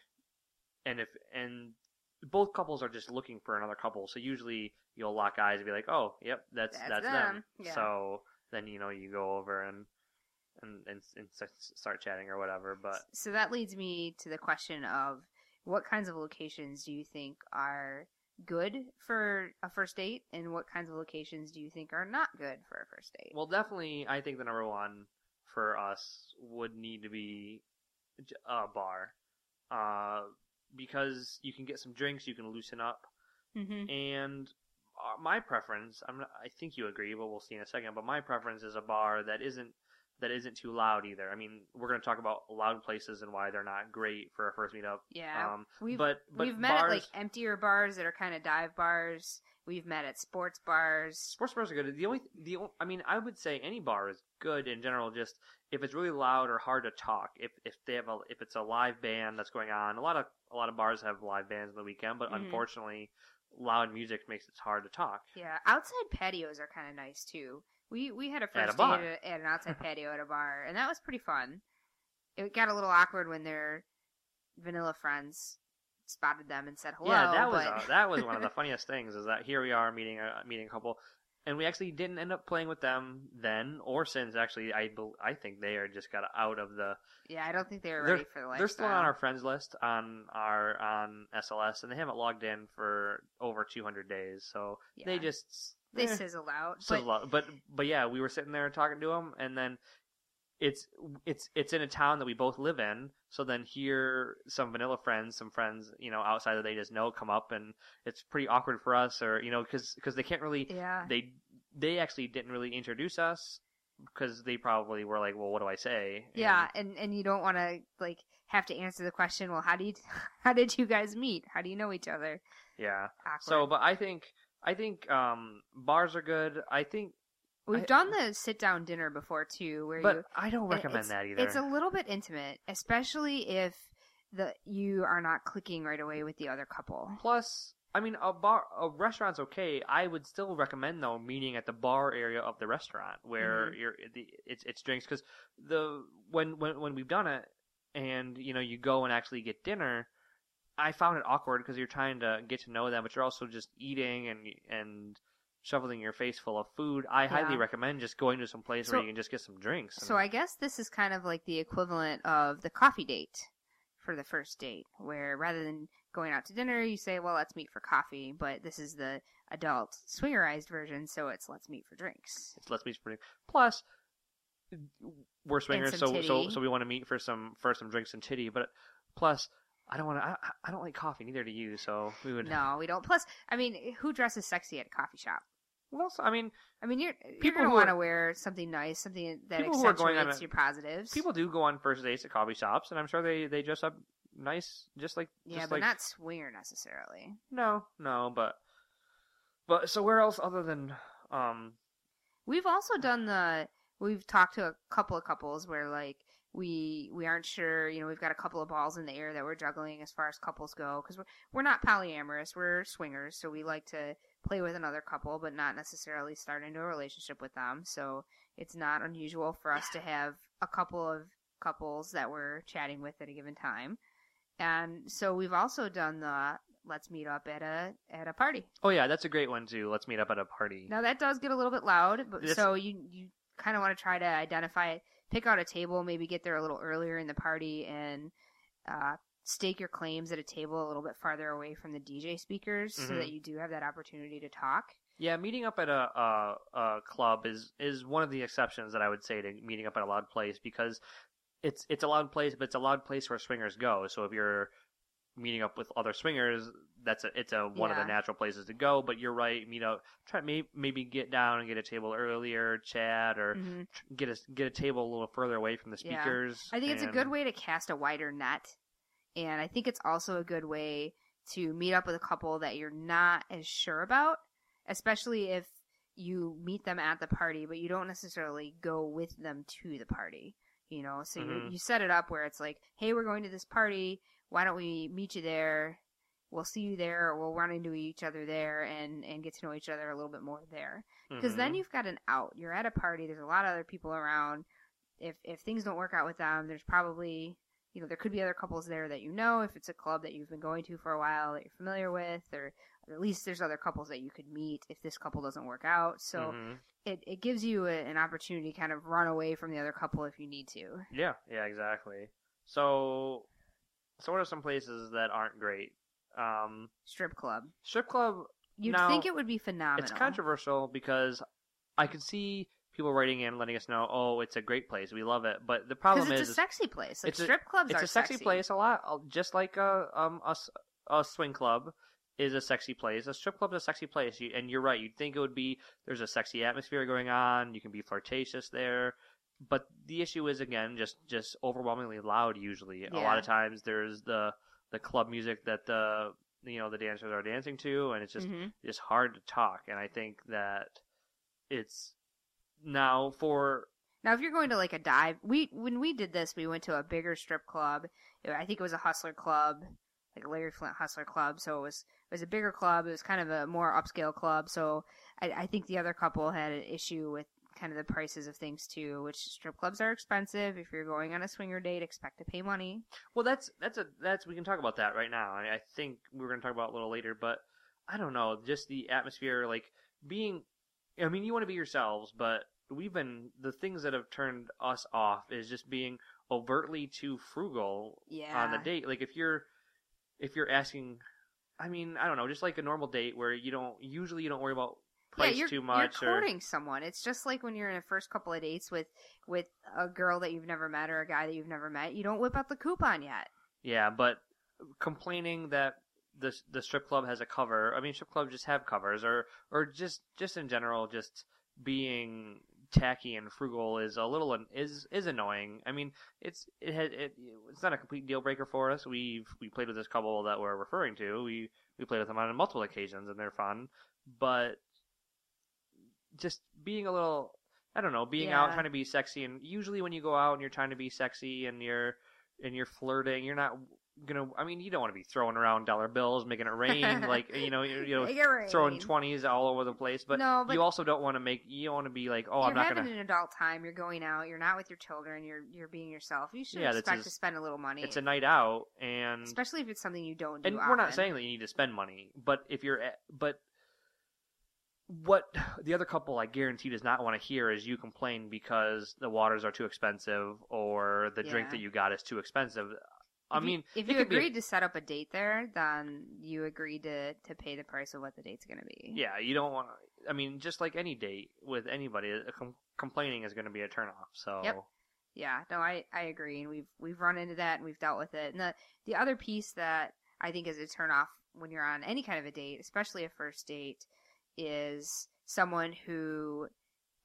and if and both couples are just looking for another couple, so usually you'll lock eyes and be like, oh, yep, that's That's that's, them. them. Yeah. So then you know you go over and. And, and, and start chatting or whatever, but So that leads me to the question of what kinds of locations do you think are good for a first date, and what kinds of locations do you think are not good for a first date? Well, definitely, I think the number one for us would need to be a bar, uh, because you can get some drinks, you can loosen up, mm-hmm. and uh, my preference, I'm not, I think you agree, but we'll see in a second. But my preference is a bar that isn't that isn't too loud either. I mean, we're going to talk about loud places and why they're not great for a first meetup. Yeah, um, we've but but we've met at like emptier bars that are kind of dive bars. We've met at sports bars. Sports bars are good. The only, the o- I mean, I would say any bar is good in general. Just if it's really loud or hard to talk, if if they have a if it's a live band that's going on, a lot of a lot of bars have live bands on the weekend, but Mhm. unfortunately, loud music makes it hard to talk. Yeah, outside patios are kind of nice too. We we had a At a first date at, an outside patio at a bar, and that was pretty fun. It got a little awkward when their vanilla friends spotted them and said hello. yeah, that was but... uh, that was one of the funniest things. Is that here we are meeting a meeting a couple, and we actually didn't end up playing with them then or since. Actually, I I think they are just got out of the yeah, I don't think they were they're, ready for the lifestyle. they're still on our friends list on our on SLS, and they haven't logged in for over 200 days. So they just They eh, sizzle out. sizzle but out. But but yeah, we were sitting there talking to them, and then it's it's it's in a town that we both live in. So then here, some vanilla friends, some friends, you know, outside that they just know, come up, and it's pretty awkward for us, or you know, because they can't really yeah, they they actually didn't really introduce us because they probably were like, well, what do I say? And- yeah, and and you don't want to like have to answer the question. Well, how do you *laughs* how did you guys meet? How do you know each other? yeah. Awkward. So, but I think I think um, bars are good. I think, we've I- done the sit down dinner before too, where but you I don't recommend that either. It's a little bit intimate, especially if the you are not clicking right away with the other couple. Plus, I mean, a bar, a restaurant's okay. I would still recommend though meeting at the bar area of the restaurant where Mm-hmm. you're the it's it's drinks because the when when when we've done it and you know you go and actually get dinner. I found it awkward because you're trying to get to know them, but you're also just eating and and shoveling your face full of food. I highly recommend just going to some place So- where you can just get some drinks. So I guess this is kind of like the equivalent of the coffee date for the first date, where rather than going out to dinner, you say, "Well, let's meet for coffee," but this is the adult swingerized version, so it's let's meet for drinks. It's let's meet for drinks. Plus, we're swingers, so so so we want to meet for some for some drinks and titty. But plus, I don't want to. I, I don't like coffee. Neither do you. So we would. No, we don't. Plus, I mean, who dresses sexy at a coffee shop? Well, so, I mean, I mean, you're People you're want to wear something nice, something that People accentuates going on a- your positives. people do go on first dates at coffee shops, and I'm sure they they dress up nice, just like yeah, just but like not swinger necessarily. no, no, but but so where else other than um We've also done the. We've talked to a couple of couples where like we we aren't sure. You know, we've got a couple of balls in the air that we're juggling as far as couples go because we're we're not polyamorous. We're swingers, so we like to play with another couple, but not necessarily start into a relationship with them. So it's not unusual for us to have a couple of couples that we're chatting with at a given time. And so we've also done the let's meet up at a at a party. Oh yeah, that's a great one too. Let's meet up at a party. Now that does get a little bit loud, but so you you kind of want to try to identify, pick out a table, maybe get there a little earlier in the party, and uh, stake your claims at a table a little bit farther away from the DJ speakers, so Mhm. that you do have that opportunity to talk. Yeah, meeting up at a, a a club is is one of the exceptions that I would say to meeting up at a loud place because it's it's a loud place, but it's a loud place where swingers go. So if you're meeting up with other swingers, that's a it's a one of the natural places to go. But you're right, meet up, try maybe maybe get down and get a table earlier, chat, or Mhm. tr- get a get a table a little further away from the Yeah. speakers. I think it's a good way to cast a wider net, and I think it's also a good way to meet up with a couple that you're not as sure about, especially if you meet them at the party, but you don't necessarily go with them to the party. You know, so you Mhm. you set it up where it's like, hey, we're going to this party. Why don't we meet you there? We'll see you there, or we'll run into each other there, and and get to know each other a little bit more there because then Mhm. you've got an out. You're at a party. There's a lot of other people around. If if things don't work out with them, there's probably you know there could be other couples there that you know. If it's a club that you've been going to for a while that you're familiar with, or, at least there's other couples that you could meet if this couple doesn't work out. So Mhm. it it gives you a, an opportunity to kind of run away from the other couple if you need to. Yeah, yeah, exactly. So, so what are some places that aren't great? Um, Strip club. strip club. You'd Now, think it would be phenomenal. It's controversial because I could see people writing in, letting us know, "Oh, it's a great place. We love it." But the problem because is, it's a sexy place. Like it's a- strip clubs it's are a sexy, sexy place a lot, uh, just like a um a, a swing club is a sexy place. A strip club is a sexy place, you, and you're right. You'd think it would be there's a sexy atmosphere going on. You can be flirtatious there, but the issue is again just just overwhelmingly loud. Usually, a lot of times there's the the club music that the you know the dancers are dancing to, and it's just Mhm. it's hard to talk. And I think that it's now for Now, if you're going to like a dive, we when we did this, we went to a bigger strip club. I think it was a Hustler Club, like a Larry Flynt Hustler Club. So it was it was a bigger club. It was kind of a more upscale club. So I, I think the other couple had an issue with kind of the prices of things too. Which strip clubs are expensive. If you're going on a swinger date, expect to pay money. Well, that's that's a that's we can talk about that right now. I, I think we are going to talk about a little later, but I don't know, just the atmosphere, like being. I mean, you want to be yourselves, but we've been the things that have turned us off is just being overtly too frugal Yeah. on the date. Like if you're if you're asking, I mean, I don't know, just like a normal date where you don't usually you don't worry about price yeah, you're, too much you're or courting someone. It's just like when you're in a first couple of dates with with a girl that you've never met or a guy that you've never met. You don't whip out the coupon yet. Yeah, but complaining that the the strip club has a cover. I mean, strip clubs just have covers, or or just just in general, just being tacky and frugal is a little is is annoying. I mean, it's it has, it, it's not a complete deal breaker for us. We've we played with this couple that we're referring to. We we played with them on multiple occasions, and they're fun. But just being a little. I don't know, being out trying to be sexy, and usually when you go out and you're trying to be sexy and you're and you're flirting, you're not gonna. I mean, you don't want to be throwing around dollar bills, making it rain, *laughs* like you know, you, you know, Make it rain. throwing twenties all over the place. But, No, but- you also don't want to make. You don't want to be like, oh, I'm not having gonna. an adult time. You're going out. You're not with your children. You're you're being yourself. You should Yeah, expect is- to spend a little money, It's a night out, and especially if it's something you don't do. and we're not saying that you need to spend money, but if you're, at, but what the other couple I guarantee does not want to hear is you complain because the waters are too expensive or the drink that you got is too expensive. I If you- mean, if you be a- agreed to set up a date there, then you agreed to to pay the price of what the date's going to be. Yeah, you don't want. to... I mean, just like any date with anybody, com- complaining is going to be a turnoff. So Yep. Yeah, no, I, I agree, and we've we've run into that and we've dealt with it. And the the other piece that I think is a turnoff when you're on any kind of a date, especially a first date, is someone who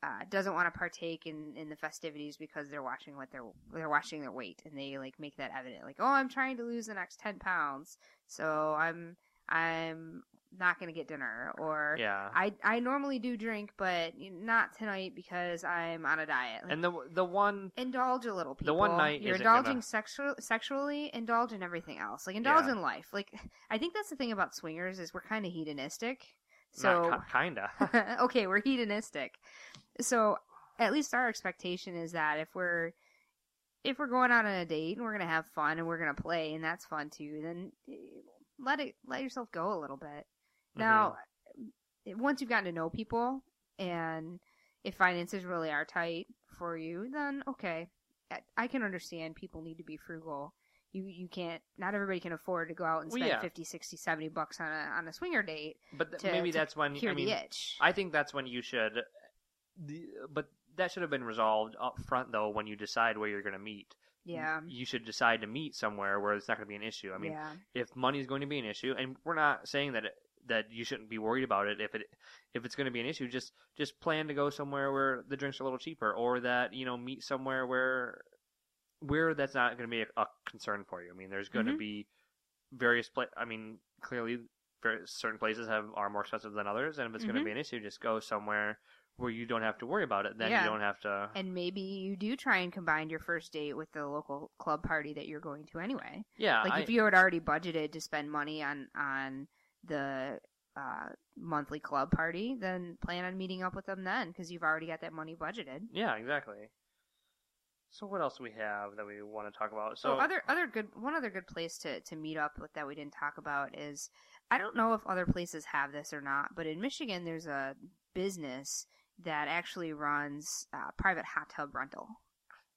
uh, doesn't want to partake in, in the festivities because they're watching what they're they're watching their weight and they like make that evident, like, oh, I'm trying to lose the next ten pounds, so I'm I'm not going to get dinner, or yeah. I I normally do drink, but not tonight because I'm on a diet. Like, And the the one indulge a little people. The one night you're indulging gonna- sexual, sexually, indulge in everything else. Like indulge Yeah. in life. Like I think that's the thing about swingers is we're kind of hedonistic. So Not kinda. *laughs* *laughs* okay, we're hedonistic. So at least our expectation is that if we're if we're going out on a date and we're gonna have fun and we're gonna play and that's fun too, then eh, let it let yourself go a little bit. Now, eh, once you've gotten to know people and if finances really are tight for you, then okay, I can understand people need to be frugal. You you can't. Not everybody can afford to go out and Well, spend yeah. fifty, sixty, seventy 50, 60, 70 bucks on a on a swinger date. But th- to- maybe to that's when I mean, the itch. I think that's when you should. The, but that should have been resolved up front, though, when you decide where you're going to meet. Yeah. You should decide to meet somewhere where it's not going to be an issue. I mean, yeah. if money is going to be an issue, and we're not saying that it, that you shouldn't be worried about it if it if it's going to be an issue, just just plan to go somewhere where the drinks are a little cheaper, or that you know meet somewhere where where that's not going to be a, a concern for you. I mean, there's going to Mhm. be various pla I mean, clearly, certain places have are more expensive than others, and if it's going Mhm. to be an issue, just go somewhere where you don't have to worry about it. Then Yeah. you don't have to. And maybe you do try and combine your first date with the local club party that you're going to anyway. yeah, Like I, if you had already budgeted to spend money on on the uh, monthly club party, then plan on meeting up with them then because you've already got that money budgeted. yeah, exactly. So what else do we have that we want to talk about? So other other good one other good place to to meet up with that we didn't talk about is I don't know if other places have this or not, but in Michigan there's a business that actually runs uh, private hot tub rental.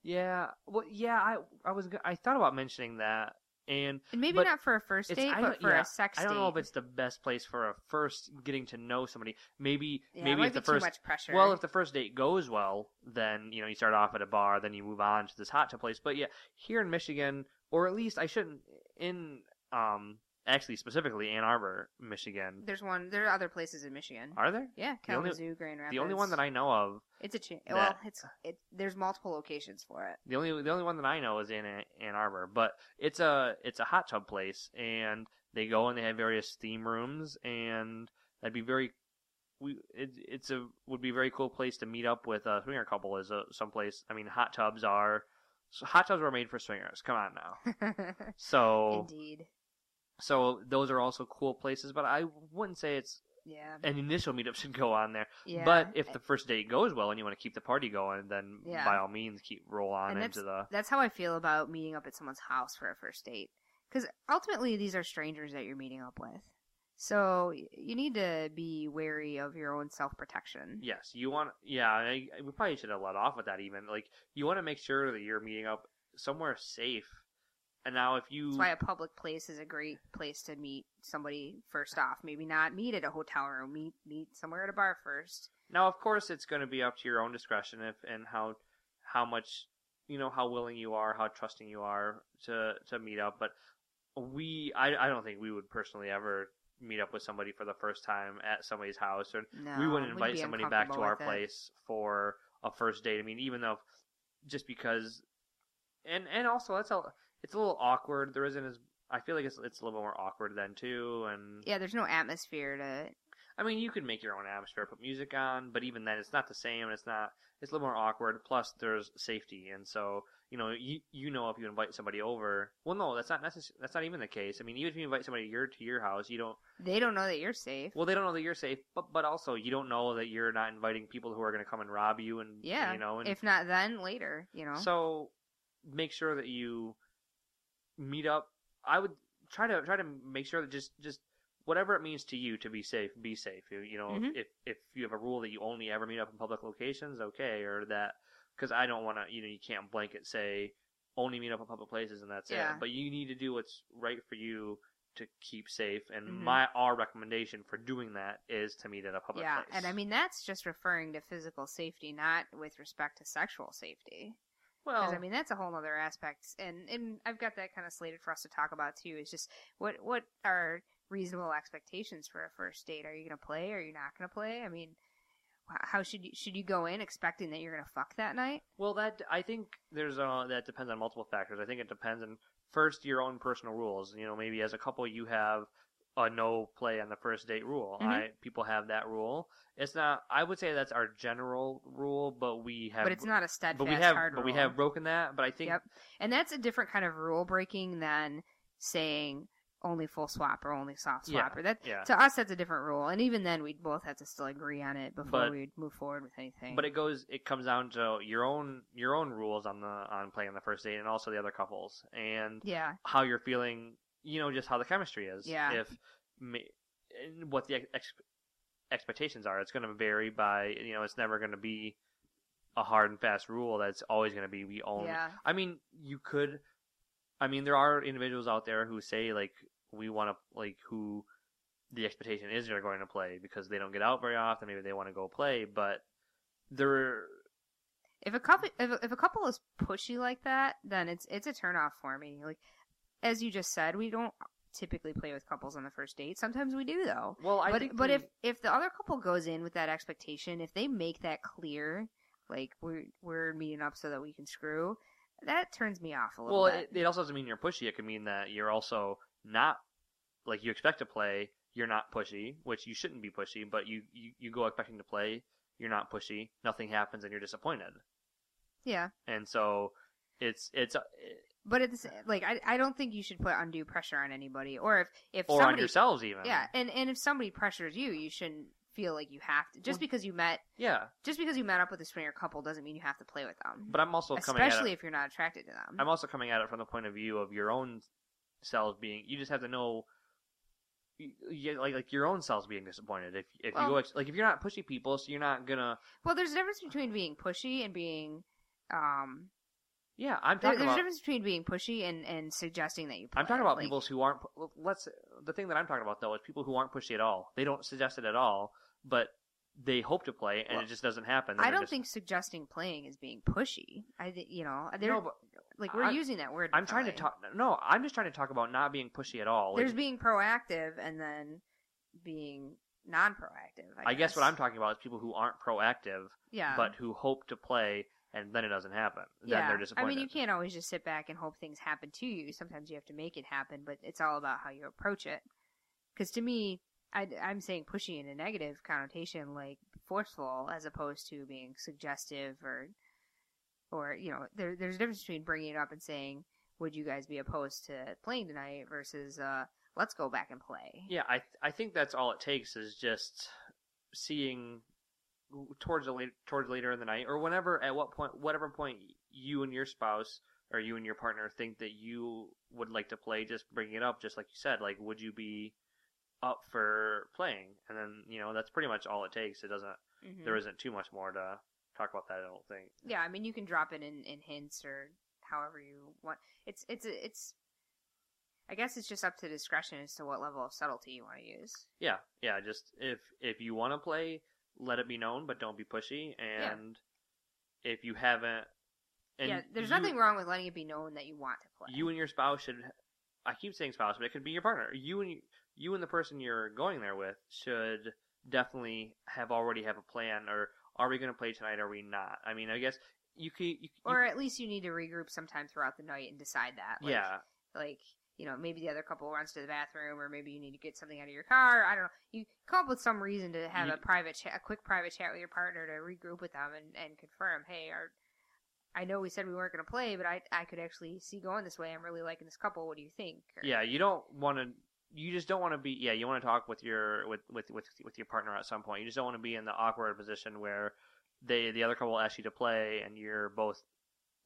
Yeah, well, yeah, I I was I thought about mentioning that, and And maybe not for a first date, but for yeah, a sex date. I don't date. know if it's the best place for a first getting to know somebody. Maybe yeah, maybe if the first too much pressure. well, if the first date goes well, then you know you start off at a bar, then you move on to this hot tub place. But yeah, here in Michigan, or at least I shouldn't in um actually specifically Ann Arbor, Michigan. There's one. There are other places in Michigan. Are there? yeah, the only- Kalamazoo, Grand Rapids. The only one that I know of, It's a cha- that- well, it's it. There's multiple locations for it. the only the only one that I know is in Ann Arbor, but it's a it's a hot tub place, and they go and they have various theme rooms, and that'd be very we it, it's a would be a very cool place to meet up with a swinger couple. Is a someplace. I mean, hot tubs are so hot tubs were made for swingers. Come on now. *laughs* So Indeed. so those are also cool places, but I wouldn't say it's Yeah. an initial meetup should go on there. Yeah. But if the first date goes well and you want to keep the party going, then Yeah. by all means keep roll on and into that's the that's how I feel about meeting up at someone's house for a first date. Because ultimately, these are strangers that you're meeting up with. So you need to be wary of your own self protection. Yes, you want. Yeah, I, we probably should have let off with that. Even like you want to make sure that you're meeting up somewhere safe. And now, if you That's why a public place is a great place to meet somebody first off. Maybe not meet at a hotel room. Meet meet somewhere at a bar first. now, of course, it's going to be up to your own discretion if and how how much you know how willing you are, how trusting you are to to meet up. But we, I, I don't think we would personally ever meet up with somebody for the first time at somebody's house, or No, we wouldn't invite somebody back to our it. place for a first date. I mean, even though just because, and and also that's a it's a little awkward. There isn't as I feel like it's it's a little more awkward then too. And Yeah, there's no atmosphere to. I mean, you can make your own atmosphere, put music on, but even then, it's not the same. and It's not. It's a little more awkward. Plus, there's safety, and so you know, you you know, if you invite somebody over, well, no, that's not necess- That's not even the case. I mean, even if you invite somebody to your to your house, you don't. They don't know that you're safe. Well, they don't know that you're safe, but but also you don't know that you're not inviting people who are going to come and rob you, and yeah, you know, and if not then, later. You know. so make sure that you meet up. I would try to try to make sure that just just whatever it means to you to be safe, be safe. You, you know, Mhm. if if you have a rule that you only ever meet up in public locations, okay, or that because I don't want to, you know, you can't blanket say only meet up in public places and that's Yeah. it. But you need to do what's right for you to keep safe. And Mhm. my our recommendation for doing that is to meet at a public yeah, place. and I mean that's just referring to physical safety, not with respect to sexual safety. Well, I mean that's a whole other aspect, and and I've got that kind of slated for us to talk about too. Is just what what are reasonable expectations for a first date? Are you gonna play? Are you not gonna play? I mean, how should you should you go in expecting that you're gonna fuck that night? Well, that I think there's uh that depends on multiple factors. I think it depends on first your own personal rules. You know, maybe as a couple you have a no play on the first date rule. Mhm. I people have that rule. It's not. I would say that's our general rule, but we have. but it's not a steadfast But we have. hard But we have broken that. But I think. Yep. And that's a different kind of rule breaking than saying only full swap or only soft Yeah, swap or that yeah. to us that's a different rule and even then we'd both have to still agree on it before we'd move forward with anything But it goes. It comes down to your own your own rules on the on playing the first date, and also the other couples, and yeah how you're feeling. You know, just how the chemistry is. Yeah. If what the ex- expectations are, it's going to vary by. You know, it's never going to be a hard and fast rule that's always going to be we only. yeah I mean, you could. I mean, there are individuals out there who say like we want to like who the expectation is they're going to play because they don't get out very often. Maybe they want to go play, but there. if a couple if, a- if a couple is pushy like that then it's it's a turn off for me like as you just said we don't typically play with couples on the first date sometimes we do though Well, I but think but the- if if the other couple goes in with that expectation, if they make that clear, like we're we're meeting up so that we can screw, that turns me off a little well, bit. it, it also doesn't mean you're pushy. It can mean that you're also not like you expect to play. You're not pushy, which you shouldn't be pushy, but you you, you go expecting to play. You're not pushy. Nothing happens, and you're disappointed. yeah, And so it's it's uh, but it's like I I don't think you should put undue pressure on anybody, or if if or on somebody yourselves even. yeah, and and if somebody pressures you, you shouldn't feel like you have to. Just Well- because you met yeah. just because you met up with a swinger couple doesn't mean you have to play with them. But I'm also coming at Especially if you're not attracted to them. I'm also coming at it from the point of view of your own selves being. You just have to know. you- you- like like your own selves being disappointed if if you go ex- like if you're not pushy people so you're not gonna well, there's a difference between being pushy and being um yeah I'm There, talking there's a difference between being pushy and, and suggesting that you. Play. I'm talking about Like, people who aren't. Let's. The thing that I'm talking about though is people who aren't pushy at all. They don't suggest it at all, but they hope to play, and Well, it just doesn't happen. then I don't just- think suggesting playing is being pushy. I, you know, they're No, but like we're I'm- using that word. I'm trying to talk. No, I'm just trying to talk about not being pushy at all. Like, There's being proactive and then being non-proactive. I, I guess what I'm talking about is people who aren't proactive, Yeah. but who hope to play, and then it doesn't happen. Then yeah. they're disappointed. I mean, you can't always just sit back and hope things happen to you. Sometimes you have to make it happen, but it's all about how you approach it. Because to me, I, I'm saying pushy in a negative connotation, like forceful, as opposed to being suggestive or, or you know, there, there's a difference between bringing it up and saying, "Would you guys be opposed to playing tonight?" versus, uh, "Let's go back and play." Yeah, I I think that's all it takes is just seeing towards the late, towards later in the night or whenever at what point whatever point you and your spouse or you and your partner think that you would like to play just bring it up just like you said like would you be up for playing and then you know that's pretty much all it takes it doesn't Mhm. there isn't too much more to talk about that I don't think Yeah, I mean, you can drop it in, in hints or however you want. It's it's it's. I guess it's just up to discretion as to what level of subtlety you want to use. yeah yeah just if if you want to play let it be known but don't be pushy and if you haven't and yeah, there's you- nothing wrong with letting it be known that you want to play. you and your spouse should i keep saying spouse but it could be your partner you and you and the person you're going there with should definitely have already have a plan or are we going to play tonight or are we not i mean i guess you could you, you- or at least you need to regroup sometime throughout the night and decide that. Like, yeah like you know maybe the other couple runs to the bathroom or maybe you need to get something out of your car. I don't know. You come up with some reason to have You- a private chat a quick private chat with your partner to regroup with them and, and confirm hey our i know we said we weren't going to play but I, I could actually see going this way. I'm really liking this couple. What do you think? Or- yeah you don't want to you just don't want to be yeah you want to talk with your with, with with with your partner at some point. You just don't want to be in the awkward position where they the other couple ask you to play and you're both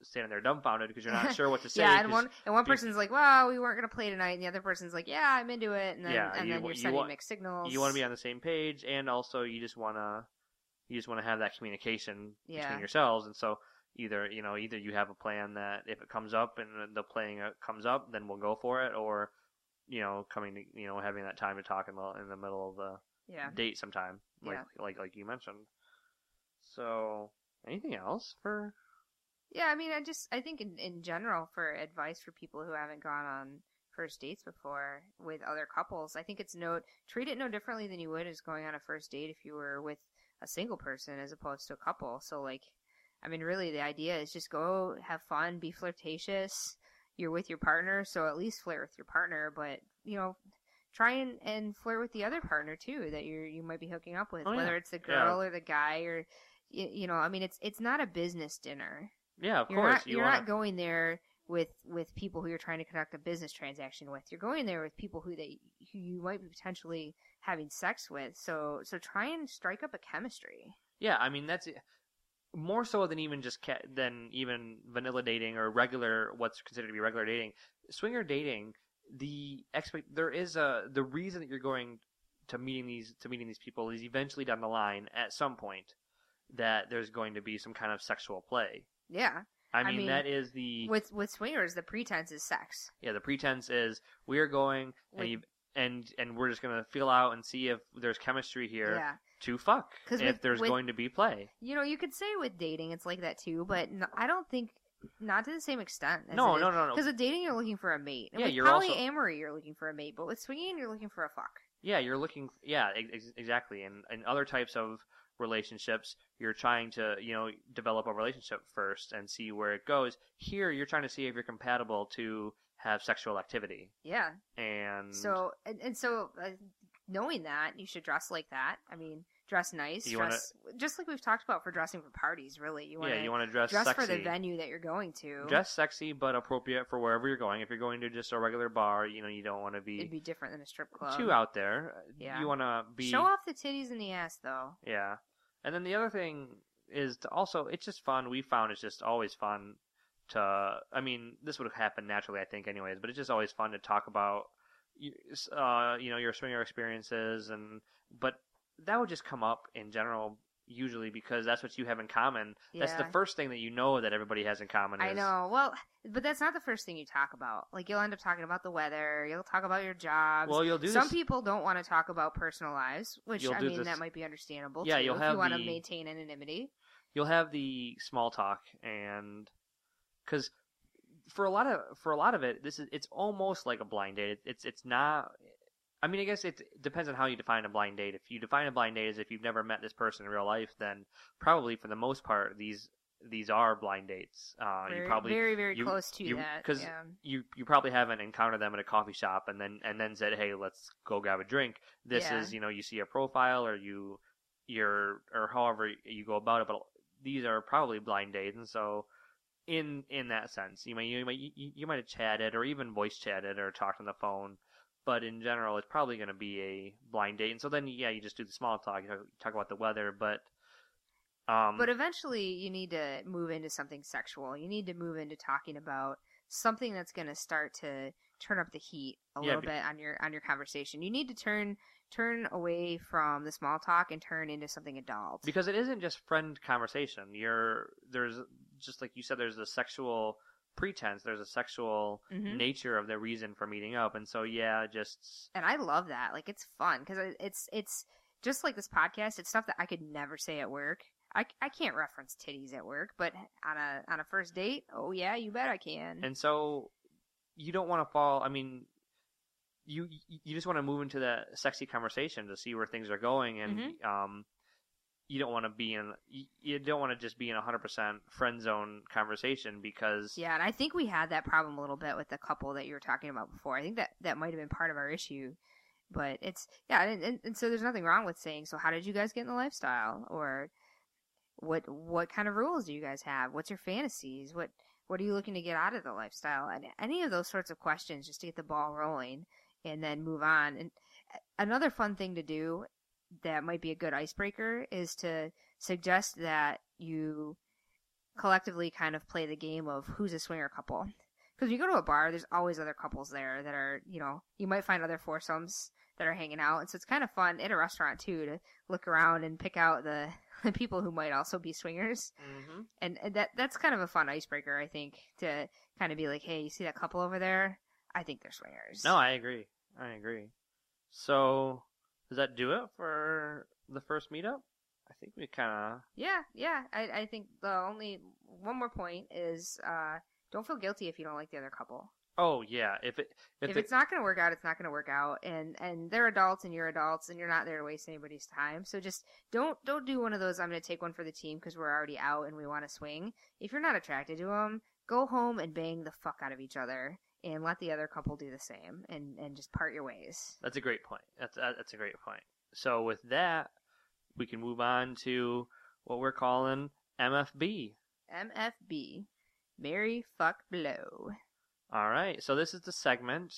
standing there dumbfounded because you're not *laughs* sure what to say yeah, and one and one person's like, "Well, we weren't going to play tonight," and the other person's like, "Yeah, I'm into it," and then yeah, and you, then you're you sending want- mixed signals. you want to be on the same page and also you just want to you just want to have that communication Yeah. between yourselves and so either you know either you have a plan that if it comes up and the playing comes up then we'll go for it or you know coming to you know having that time to talk in the in the middle of the yeah. date sometime like Yeah. like like you mentioned so anything else for Yeah, I mean, I just I think in in general for advice for people who haven't gone on first dates before with other couples, I think it's no treat it no differently than you would as going on a first date if you were with a single person as opposed to a couple. So like, I mean, really the idea is just go have fun, be flirtatious. You're with your partner, so at least flirt with your partner, but you know. Try and, and flirt with the other partner too that you you might be hooking up with, Oh, yeah. whether it's the Yeah. girl or the guy or you, you know. I mean, it's it's not a business dinner yeah of you're course not you you're wanna, not going there with with people who you're trying to conduct a business transaction with. You're going there with people who they who you might be potentially having sex with. So so try and strike up a chemistry. Yeah, I mean that's more so than even just ca- than even vanilla dating or regular what's considered to be regular dating. Swinger dating, the expect there is a the reason that you're going to meeting these to meeting these people is eventually down the line at some point that there's going to be some kind of sexual play. Yeah. I I mean, mean, that is the With with swingers, the pretense is sex. yeah the pretense is we are going and you, and and we're just gonna feel out and see if there's chemistry here Yeah. to fuck if with- there's with- going to be play. You know, you could say with dating it's like that too, but I don't think not to the same extent. No, no, no, no. Because with dating, you're looking for a mate. And Yeah, with you're also- polyamory, you're looking for a mate. But with swinging, you're looking for a fuck. Yeah, you're looking. Yeah, ex- exactly. And and other types of relationships, you're trying to you know develop a relationship first and see where it goes. Here, you're trying to see if you're compatible to have sexual activity. Yeah. And So and, and so uh, knowing that, you should dress like that. I mean, dress nice. You wanna- just like we've talked about for dressing for parties. Really, you want yeah, you want to dress dress sexy. for the venue that you're going to. Dress sexy, but appropriate for wherever you're going. If you're going to just a regular bar, you know you don't want to be, It'd be different than a strip club. too out there. Yeah. You want to be Show off the titties and the ass, though. Yeah. And then the other thing is to also it's just fun. We found it's just always fun to I mean, this would have happened naturally I think anyways, but it's just always fun to talk about uh you know your swinger experiences and but that would just come up in general usually because that's what you have in common. That's the first thing that you know that everybody has in common I know. Well, but that's not the first thing you talk about. Like you'll end up talking about the weather. You'll talk about your jobs. Well, you'll do Some this- people don't want to talk about personal lives, which You'll I mean this- that might be understandable. Yeah, too, you'll if have you want to the- maintain anonymity. you'll have the small talk and because for a lot of for a lot of it this is it's almost like a blind date it's it's not i mean i guess it depends on how you define a blind date if you define a blind date as if you've never met this person in real life then probably for the most part these these are blind dates uh Very, you probably very, very you- close to you, that. because yeah. you you probably haven't encountered them at a coffee shop and then and then said hey let's go grab a drink this Yeah. is you know you see a profile or you you're or however you go about it but these are probably blind dates and so in in that sense you might you might you, you might have chatted or even voice chatted or talked on the phone but in general it's probably going to be a blind date and so then yeah you just do the small talk you talk, talk about the weather but um But eventually, you need to move into something sexual. You need to move into talking about something that's going to start to turn up the heat a Yeah, little be- bit on your on your conversation. You need to turn turn away from the small talk and turn into something adult. because it isn't just friend conversation. You're there's just like you said, there's a sexual pretense. There's a sexual Mhm. nature of the reason for meeting up, and so yeah, just and I love that. Like it's fun because it's it's just like this podcast. It's stuff that I could never say at work. I, I can't reference titties at work, but on a on a first date, oh yeah, you bet I can. and so you don't want to fall. I mean, you you just want to move into that sexy conversation to see where things are going, and Mm-hmm. um, you don't want to be in you, don't want to just be in a hundred percent friend zone conversation because yeah, and I think we had that problem a little bit with the couple that you were talking about before. I think that that might have been part of our issue. But it's yeah, and, and, and so there's nothing wrong with saying. So how did you guys get in the lifestyle, or what what kind of rules do you guys have? What's your fantasies? What what are you looking to get out of the lifestyle? And any of those sorts of questions, just to get the ball rolling, and then move on. And another fun thing to do that might be a good icebreaker is to suggest that you collectively kind of play the game of who's a swinger couple. Because you go to a bar, there's always other couples there that are, you know, you might find other foursomes that are hanging out. And so it's kind of fun at a restaurant too to look around and pick out the, *laughs* the people who might also be swingers. Mhm. And, and that that's kind of a fun icebreaker, I think, to kind of be like, hey, you see that couple over there? I think they're swingers. No, I agree. I agree. So, does that do it for the first meetup? I think we kind of. Yeah, yeah. I, I think the only one more point is uh, don't feel guilty if you don't like the other couple. Oh yeah, if it if, If, it, it's not going to work out, it's not going to work out, and and they're adults and you're adults, and you're not there to waste anybody's time. So just don't don't do one of those. I'm going to take one for the team because we're already out and we want to swing. If you're not attracted to them, go home and bang the fuck out of each other, and let the other couple do the same, and and just part your ways. that's a great point. That's that's a great point. So with that, we can move on to what we're calling MFB. MFB, Marry Fuck Blow. All right. So this is the segment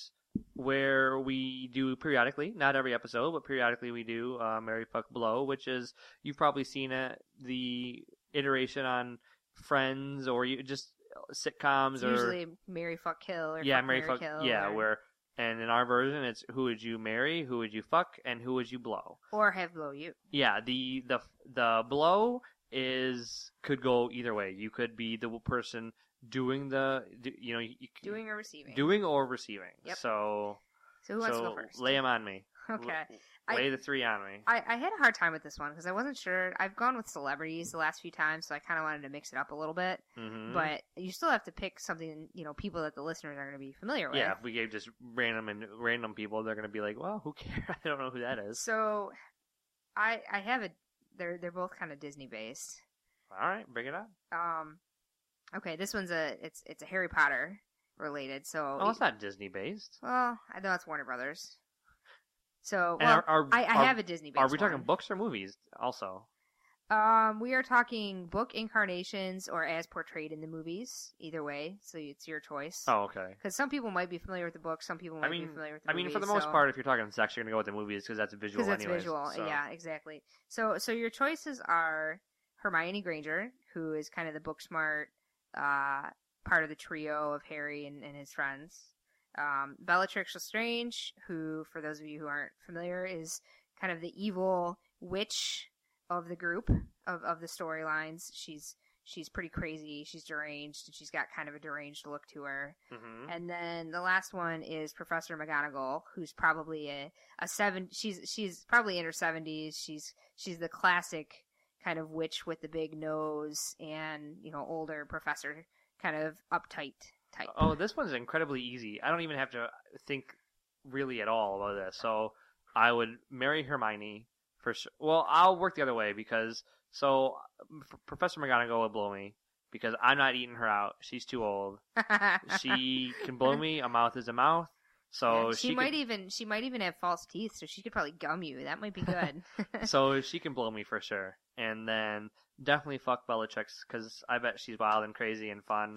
where we do periodically, not every episode, but periodically we do uh, Marry Fuck Blow, which is you've probably seen it, the iteration on Friends or you just sitcoms It's or usually Marry Fuck Kill or yeah, Fuck Fuck Kill yeah, or, where and in our version it's who would you marry, who would you fuck, and who would you blow. or have blow you. Yeah, the the the blow is could go either way. You could be the person doing the you know you, you- Doing or receiving. doing or receiving. Yep. So so who wants so to go first? lay them on me. *laughs* Okay. L- I- lay the three on me. I, I had a hard time with this one because I wasn't sure. I've gone with celebrities the last few times, so I kind of wanted to mix it up a little bit. hmm But you still have to pick something, you know, people that the listeners are going to be familiar with. yeah, if we gave just random and random people, they're gonna be like, "Well, who cares? *laughs* I don't know who that is." So, I I have a. They're they're both kind of Disney based. All right, bring it up. Um, okay, this one's a it's it's a Harry Potter related. So, Oh, it's not Disney based. well, I know it's Warner Brothers. So, well, are, are, I, I are- have a Disney. Are we talking books or movies? Also, Um, we are talking book incarnations or as portrayed in the movies. Either way, so it's your choice. oh, okay. Because some people might be familiar with the book, some people might I mean, be familiar with the I mean, for the movies, most so- part, if you're talking sex, you're gonna go with the movies because that's visual. because that's anyways, visual. so- Yeah, exactly. So, so your choices are Hermione Granger, who is kind of the book smart uh, part of the trio of Harry and, and his friends. Um, Bellatrix Lestrange, who, for those of you who aren't familiar, is kind of the evil witch of the group of, of the storylines. She's she's pretty crazy. She's deranged, and she's got kind of a deranged look to her. Mhm. And then the last one is Professor McGonagall, who's probably a, a seven. She's she's probably in her seventies. She's she's the classic kind of witch with the big nose and you know older professor kind of uptight type. Oh, this one's incredibly easy. I don't even have to think really at all about this. So I would marry Hermione for sure. Well, I'll work the other way because so Professor McGonagall would blow me because I'm not eating her out. She's too old. *laughs* She can blow me. A mouth is a mouth. So Yeah, she, she, might can, even she might even have false teeth, so she could probably gum you. That might be *laughs* good. so she can blow me for sure. And then definitely fuck Bellatrix because I bet she's wild and crazy and fun.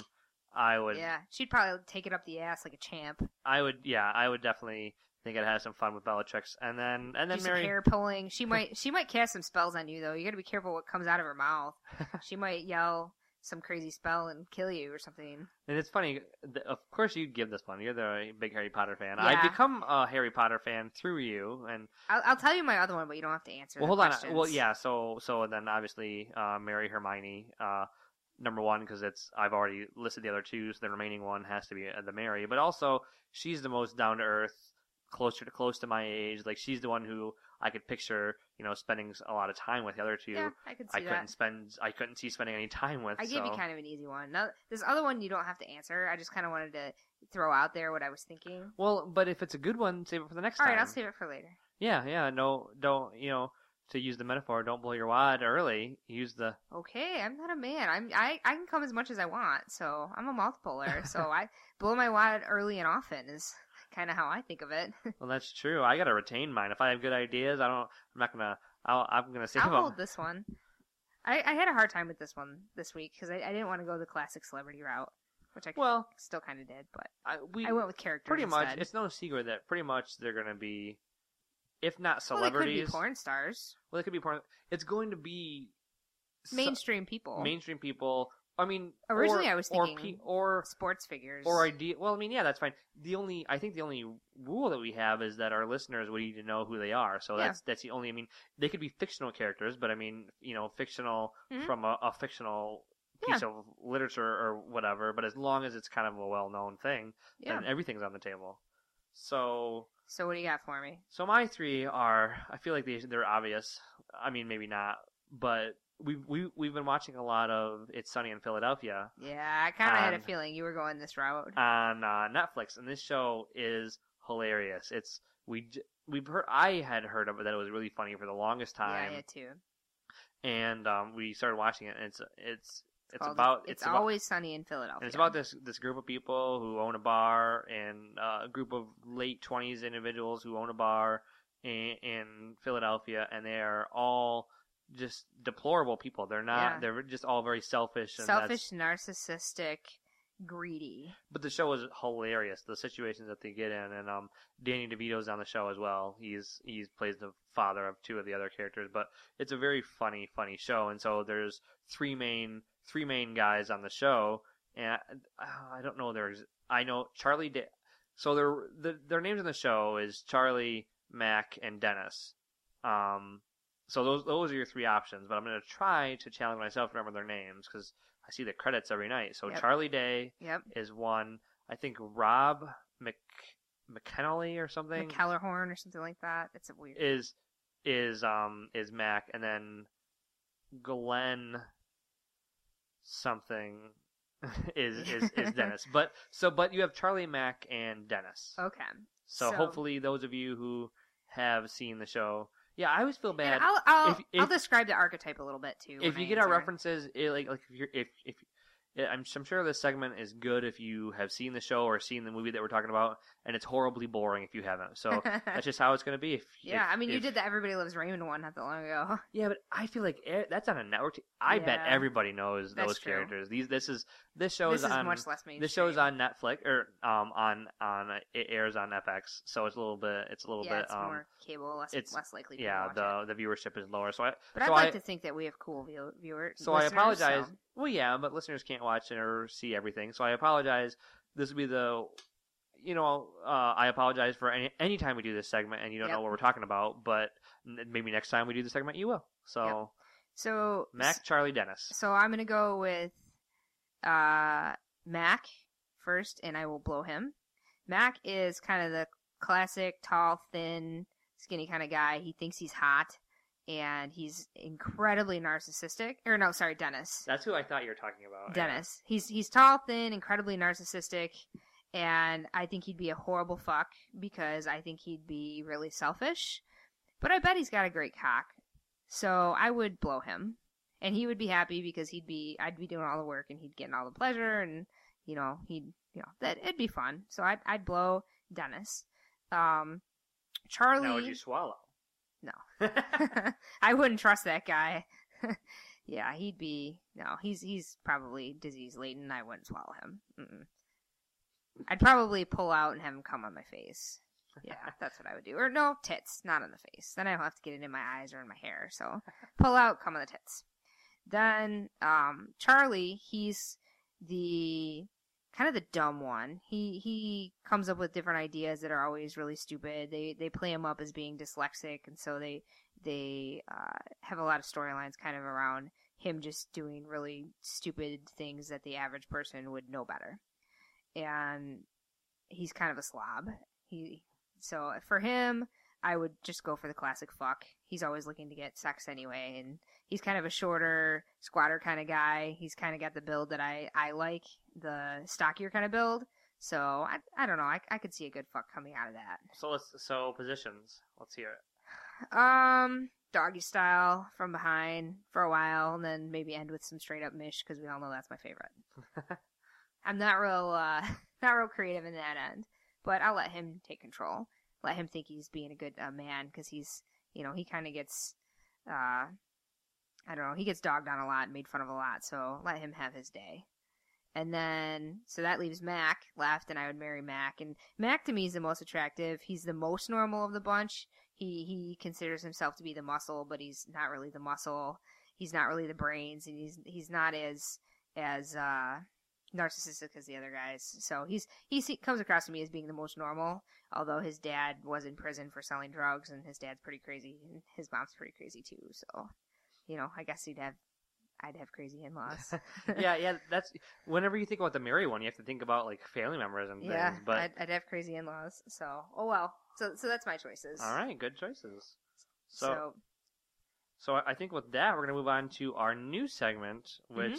I would yeah, she'd probably take it up the ass like a champ. I would, yeah, I would definitely think I'd have some fun with Bellatrix, and then and then Do Marry. hair pulling. She might she might cast some spells on you though. You got to be careful what comes out of her mouth. *laughs* she might yell some crazy spell and kill you or something. And it's funny, of course you'd give this one. You're the big Harry Potter fan. Yeah. I've become a Harry Potter fan through you, and I'll, I'll tell you my other one, but you don't have to answer. well, hold on. Well, yeah. So so then obviously uh, marry Hermione. Uh, Number one, because it's I've already listed the other two, so the remaining one has to be uh, the marry. But also, she's the most down to earth, closer to close to my age. Like she's the one who I could picture, you know, spending a lot of time with. The other two, Yeah, I could I couldn't spend. I couldn't see spending any time with. I gave you kind of an easy one. Now, this other one you don't have to answer. I just kind of wanted to throw out there what I was thinking. Well, but if it's a good one, save it for the next All time. right, I'll save it for later. Yeah, yeah. No, don't. You know, to use the metaphor, don't blow your wad early. Use the. *laughs* Okay, I'm not a man. I'm I, I can come as much as I want. So I'm a mouth puller. *laughs* so I blow my wad early and often is kind of how I think of it. *laughs* Well, that's true. I gotta retain mine. If I have good ideas, I don't. I'm not gonna. I'll, I'm gonna save I'll them. hold this one. I, I had a hard time with this one this week because I, I didn't want to go the classic celebrity route, which I Well, still kind of did, but I, we I went with characters. pretty much. It's no secret that pretty much they're gonna be, if not well, they celebrities. could be porn stars, Well, they could be porn. It's going to be mainstream people, mainstream people. I mean, Originally or, I was or thinking pe- or sports figures, or idea. Well, I mean, yeah, that's fine. The only I think the only rule that we have is that our listeners would need to know who they are. So Yeah. that's that's the only. I mean, they could be fictional characters, but I mean, you know, fictional Mhm. from a, a fictional Yeah. piece of literature or whatever. But as long as it's kind of a well-known thing, yeah. then everything's on the table. So, So what do you got for me? so my three are. I feel like they they're obvious. I mean, maybe not, but. We've, we, we've been watching a lot of It's Sunny in Philadelphia, Yeah, I kind of had a feeling you were going this route. on uh, Netflix, and this show is hilarious. It's we we've heard I had heard of it that it was really funny for the longest time. yeah, I had too. and um, we started watching it. and It's it's it's about it's, about, always sunny in Philadelphia. it's about this this group of people who own a bar and uh, a group of late twenties individuals who own a bar in, in Philadelphia, and they are all just deplorable people. They're not. Yeah. They're just all very selfish. And selfish, narcissistic, greedy. But the show is hilarious. The situations that they get in, and um, Danny DeVito's on the show as well. He's he's plays the father of two of the other characters. But it's a very funny, funny show. And so there's three main three main guys on the show, and uh, I don't know There's I know Charlie. Da- so their the, their names in the show is Charlie, Mac, and Dennis. Um, so those those are your three options. But I'm gonna try to challenge myself to remember their names because I see the credits every night. So Yep. Charlie Day Yep. is one. I think Rob Mc McKennelly or something McKellarhorn or something like that. It's a weird. is is um is Mac, and then Glenn something *laughs* is is is *laughs* Dennis. But so but you have Charlie, Mac and Dennis. okay. So, so- hopefully those of you who have seen the show, yeah, I always feel bad. I'll I'll, If- if- I'll describe the archetype a little bit too. if you I get our references, it, like like if you're if if I'm, I'm sure this segment is good if you have seen the show or seen the movie that we're talking about, and it's horribly boring if you haven't. So *laughs* that's just how it's going to be. If yeah, if- I mean, you did the Everybody Loves Raymond one not that long ago. Yeah, but I feel like e- that's on a network. T- I bet everybody knows That's those true. characters. These this is this show This is is on much less mainstream. this show is on Netflix or um on on uh, it airs on FX, so it's a little bit it's a little yeah, bit it's um more cable, less it's- less likely. to yeah the it. the viewership is lower. So I But so I'd like I, to think that we have cool view- viewers. so I apologize. so- Well, yeah, but listeners can't watch or see everything, so I apologize. This will be the, you know, uh, I apologize for any any time we do this segment and you don't Yep. know what we're talking about, but maybe next time we do the segment you will. So So Mac, Charlie, Dennis. So I'm gonna go with uh, Mac first, and I will blow him. Mac is kind of the classic tall, thin, skinny kind of guy. He thinks he's hot, and he's incredibly narcissistic. Or no, sorry, Dennis. That's who I thought you were talking about. yeah. Dennis. He's he's tall, thin, incredibly narcissistic, and I think he'd be a horrible fuck because I think he'd be really selfish. But I bet he's got a great cock, so I would blow him, and he would be happy because he'd be I'd be doing all the work and he'd get all the pleasure, and you know he'd you know that it'd be fun. So I'd I'd blow Dennis. Um, Charlie. Now would you swallow? No. *laughs* *laughs* I wouldn't trust that guy. *laughs* yeah, he'd be no. He's he's probably disease laden. I wouldn't swallow him. Mm-mm. I'd probably pull out and have him come on my face. Yeah, that's what I would do. Or no, tits, not on the face. Then I'll have to get it in my eyes or in my hair. So pull out, come on the tits. Then um, Charlie, he's the kind of the dumb one. He he comes up with different ideas that are always really stupid. They they play him up as being dyslexic, and so they they uh, have a lot of storylines kind of around him just doing really stupid things that the average person would know better. And he's kind of a slob. He so for him, I would just go for the classic fuck. He's always looking to get sex anyway, and he's kind of a shorter, squatter kind of guy. He's kind of got the build that I I like, the stockier kind of build. So I I don't know. I I could see a good fuck coming out of that. So let's so positions. Let's hear it. Um, doggy style from behind for a while, and then maybe end with some straight up mish because we all know that's my favorite. *laughs* I'm not real, uh, *laughs* not real creative in that end, but I'll let him take control. Let him think he's being a good uh, man because he's, you know, he kind of gets, uh, I don't know, he gets dogged on a lot, made fun of a lot, so let him have his day. And then, so that leaves Mac left, and I would marry Mac. And Mac to me is the most attractive. He's the most normal of the bunch. He he considers himself to be the muscle, but he's not really the muscle. He's not really the brains, and he's he's not as as uh, narcissistic as the other guys. So he's he comes across to me as being the most normal. Although his dad was in prison for selling drugs, and his dad's pretty crazy, and his mom's pretty crazy too. So, you know, I guess you'd have I'd have crazy in-laws. *laughs* *laughs* yeah, yeah. That's whenever you think about the marry one, you have to think about like family members and yeah, things. But I'd, I'd have crazy in-laws. So, oh well. So so that's my choices. all right, good choices. So, So, so I think with that, we're gonna move on to our new segment, which Mm-hmm.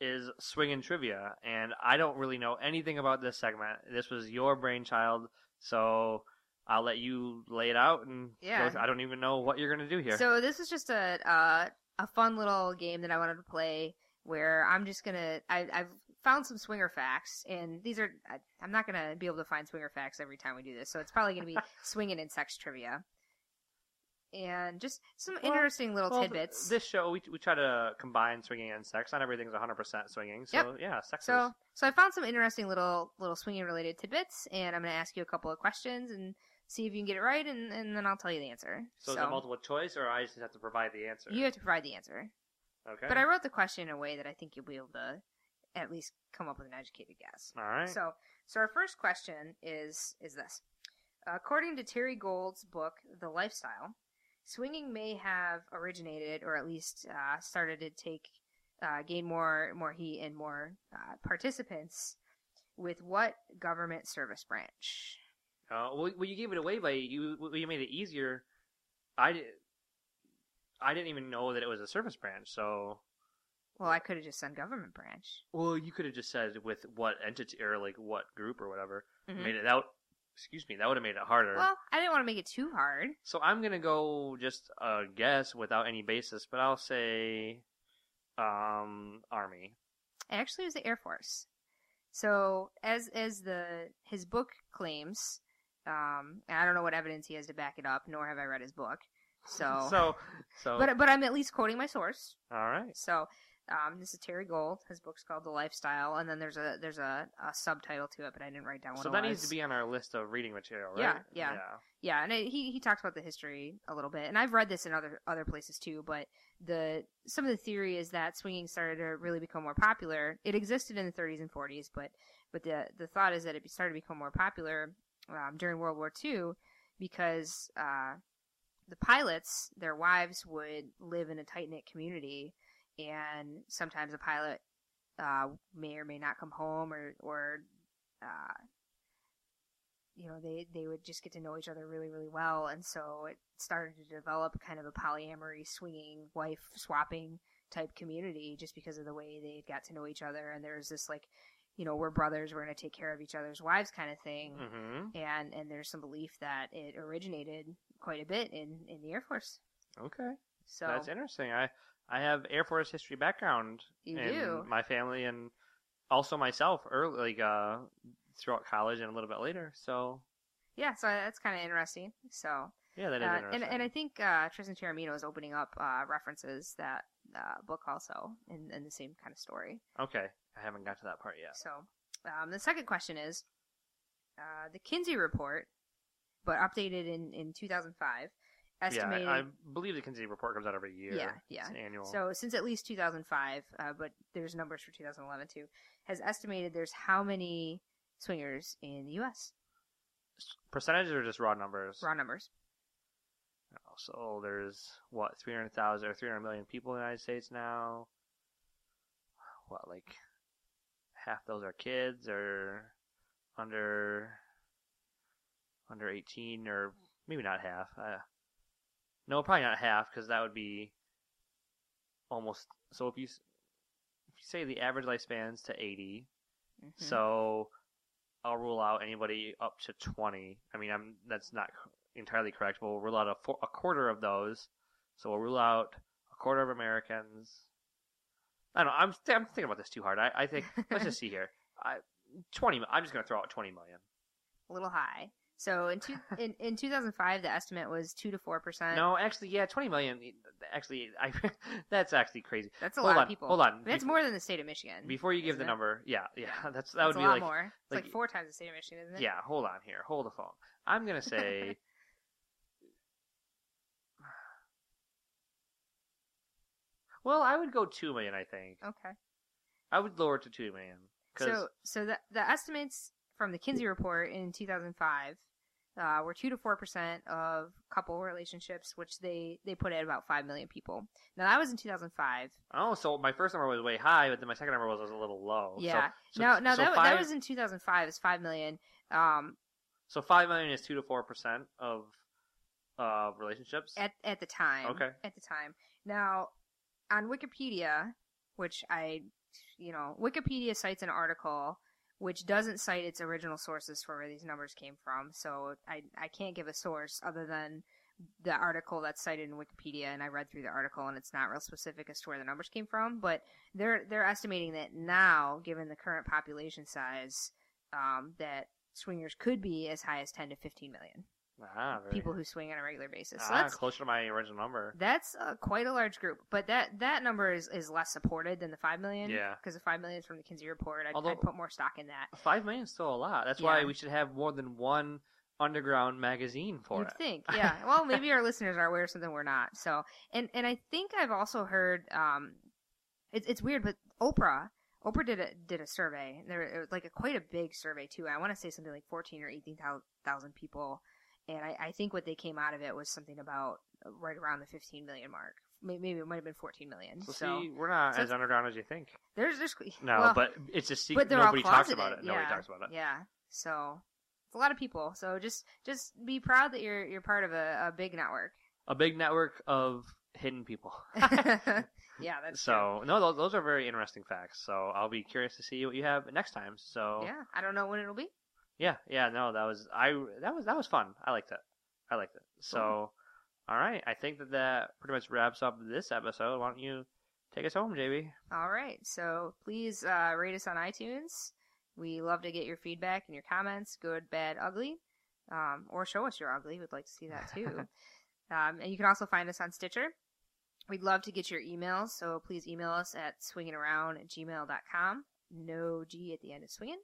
is swinging trivia. And I don't really know anything about this segment. This was your brainchild, so I'll let you lay it out. And Yeah. I don't even know what you're gonna do here. So this is just a uh, a fun little game that I wanted to play where I'm just gonna I, I've found some swinger facts and these are I, I'm not gonna be able to find swinger facts every time we do this, so it's probably gonna be *laughs* swinging and sex trivia. and just some interesting little Well, tidbits. This show, we, we try to combine swinging and sex. Not everything's 100% swinging. So, Yep. yeah, sex So, is. so I found some interesting little little swinging related tidbits, and I'm going to ask you a couple of questions and see if you can get it right, and, and then I'll tell you the answer. So, is it multiple choice, or I just have to provide the answer? you have to provide the answer. Okay. But I wrote the question in a way that I think you'll be able to at least come up with an educated guess. All right. So, so our first question is is this: According to Terry Gould's book, The Lifestyle, swinging may have originated, or at least uh, started to take uh, gain more more heat and more uh, participants with what government service branch? Uh, well, well, you gave it away by you. well, You made it easier. I did. I didn't even know that it was a service branch. So, Well, I could have just said government branch. well, you could have just said with what entity or like what group or whatever. Mhm. Made it out. Excuse me. That would have made it harder. Well, I didn't want to make it too hard. So I'm gonna go just a guess without any basis, but I'll say, um, army. Actually, it was the Air Force. So, as as the his book claims, um, and I don't know what evidence he has to back it up, nor have I read his book. So, *laughs* So, so. but but I'm at least quoting my source. all right. So, um, this is Terry Gould. His book's called The Lifestyle, and then there's a there's a, a subtitle to it, but I didn't write down what So that needs to be on our list of reading material, right? Yeah, yeah. Yeah, and it, he he talks about the history a little bit, and I've read this in other other places too. But the some of the theory is that swinging started to really become more popular. It existed in the 30s and 40s, but but the the thought is that it started to become more popular um, during World War II because uh, the pilots, their wives would live in a tight knit community, and sometimes a pilot uh, may or may not come home, or or uh, you know they they would just get to know each other really really well. And so it started to develop kind of a polyamory swinging wife swapping type community just because of the way they got to know each other. And there's this like you know we're brothers we're going to take care of each other's wives kind of thing Mm-hmm. and and there's some belief that it originated quite a bit in in the air force Okay. so That's interesting. I I have Air Force history background You in do? my family and also myself early, like uh, throughout college and a little bit later. So yeah so that's kind of interesting so yeah, that is Uh, interesting. and, and I think uh, Tristan Taormino is opening up uh, references that uh, book also in, in the same kind of story. okay, I haven't got to that part yet. So um, the second question is uh, the Kinsey report, but updated in, in 2005, estimated. Yeah, I, I believe the Kinsey report comes out every year. Yeah, yeah. It's annual. So since at least 2005, uh, but there's numbers for 2011 too, has estimated there's how many swingers in the U.S. percentages or just raw numbers? Raw numbers. So there's what 300,000 or 300 million people in the United States now. What like half those are kids or under under 18 or maybe not half. Uh, no, probably not half because that would be almost. So if you if you say the average lifespan's to 80, Mhm. so I'll rule out anybody up to 20. I mean, I'm that's not entirely correct, but we'll rule out a, four, a quarter of those. So we'll rule out a quarter of Americans. I don't know. I'm, I'm thinking about this too hard. I, I think *laughs* let's just see here. I, twenty. I'm just gonna throw out 20 million. a little high. So in two, *laughs* in, in 2005, the estimate was two to four percent. No, actually, yeah, 20 million. Actually, I *laughs* that's actually crazy. that's a hold lot on, of people. Hold on. That's Bef- more than the state of Michigan. Before you give the it? number, yeah, yeah, that's that That's would a be lot like more. It's like, like- four times the state of Michigan, isn't it? Yeah, hold on here. Hold the phone. I'm gonna say. Well, I would go two million. I think Okay. I would lower it to two million. Cause, So so the the estimates from the Kinsey report in 2005 uh, were two to four percent of couple relationships, which they they put at about five million people. Now that was in 2005. oh, so my first number was way high, but then my second number was, was a little low. So- Yeah. So, no, no, so that, five, that was in 2005. It's five million. Um, so five million is two to four percent of uh relationships. at at the time. Okay. At the time. Now, on Wikipedia, which I, you know, Wikipedia cites an article which doesn't cite its original sources for where these numbers came from. So I I can't give a source other than the article that's cited in Wikipedia, and I read through the article, and it's not real specific as to where the numbers came from. But they're they're estimating that now, given the current population size, um, that swingers could be as high as 10 to 15 million. Ah, people who swing on a regular basis. So ah, that's closer to my original number. that's uh, quite a large group, but that that number is, is less supported than the five million. Yeah. because the five million is from the Kinsey report. I'd, Although- I'd put more stock in that. Five million is still a lot. That's why we should have more than one underground magazine for You'd it. think, *laughs* yeah. Well, maybe our listeners are aware of something we're not. So, and and I think I've also heard, um, it's it's weird, but Oprah, Oprah did a did a survey. There it was like a quite a big survey too. I want to say something like fourteen or eighteen thousand people, and I, I think what they came out of it was something about uh, right around the fifteen million mark. Maybe it might have been fourteen million. So, So, see, we're not so as underground as you think. there's there's No, well, but it's a secret. Nobody talks about it. Nobody talks about it. Yeah. So it's a lot of people. So just just be proud that you're you're part of a, a big network. A big network of hidden people. *laughs* yeah, that's so no, those, those are very interesting facts. So I'll be curious to see what you have next time. So. Yeah, I don't know when it'll be. Yeah, yeah, no, that was I that was that was fun. I liked it. I liked it. So all right, I think that that pretty much wraps up this episode. Why don't you take us home, JB? All right. So please uh, rate us on iTunes. We love to get your feedback and your comments, good, bad, ugly, um, or show us you're ugly. We'd like to see that too. *laughs* um, and you can also find us on Stitcher. We'd love to get your emails, so please email us at swingingaround at gmail.com. No G at the end of swinging.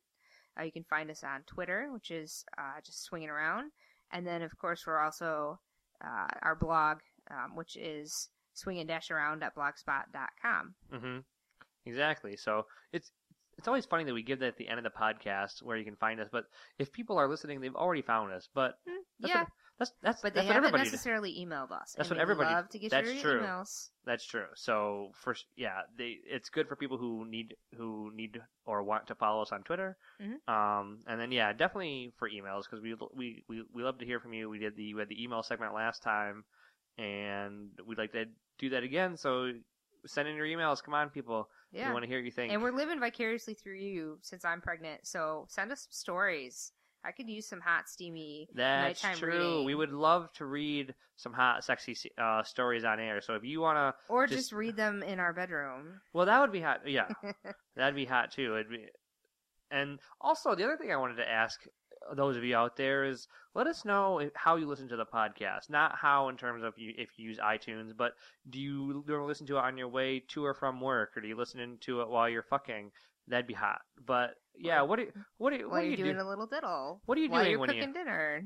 Uh, you can find us on Twitter, which is uh, just swinging around. And then, of course, we're also uh, our blog, um, which is swinging-around.blogspot.com. Mm-hmm. Exactly. So it's it's always funny that we give that at the end of the podcast where you can find us. But if people are listening, they've already found us. But that's yeah, what, that's that's but they that's haven't necessarily emailed us. That's what everybody- love to get that's your true. emails. That's true. So first, yeah, they it's good for people who need who need or want to follow us on Twitter. Mhm. Um, and then yeah, definitely for emails because we we we we love to hear from you. We did the we had the email segment last time, and we'd like to do that again. So send in your emails. Come on, people. Yeah. We want to hear what you think. And we're living vicariously through you since I'm pregnant. So send us some stories. I could use some hot, steamy That's nighttime true. reading. We would love to read some hot, sexy uh, stories on air. So if you want to, or just- just, read them in our bedroom. well, that would be hot. Yeah, *laughs* that'd be hot too. It'd be, and also the other thing I wanted to ask those of you out there is let us know how you listen to the podcast. Not how in terms of you if you use iTunes, but do you do you listen to it on your way to or from work, or do you listen to it while you're fucking? That'd be hot. But yeah, what do you, what do you, what you're you doing do? a little diddle. What are you while doing you're when you- cooking dinner?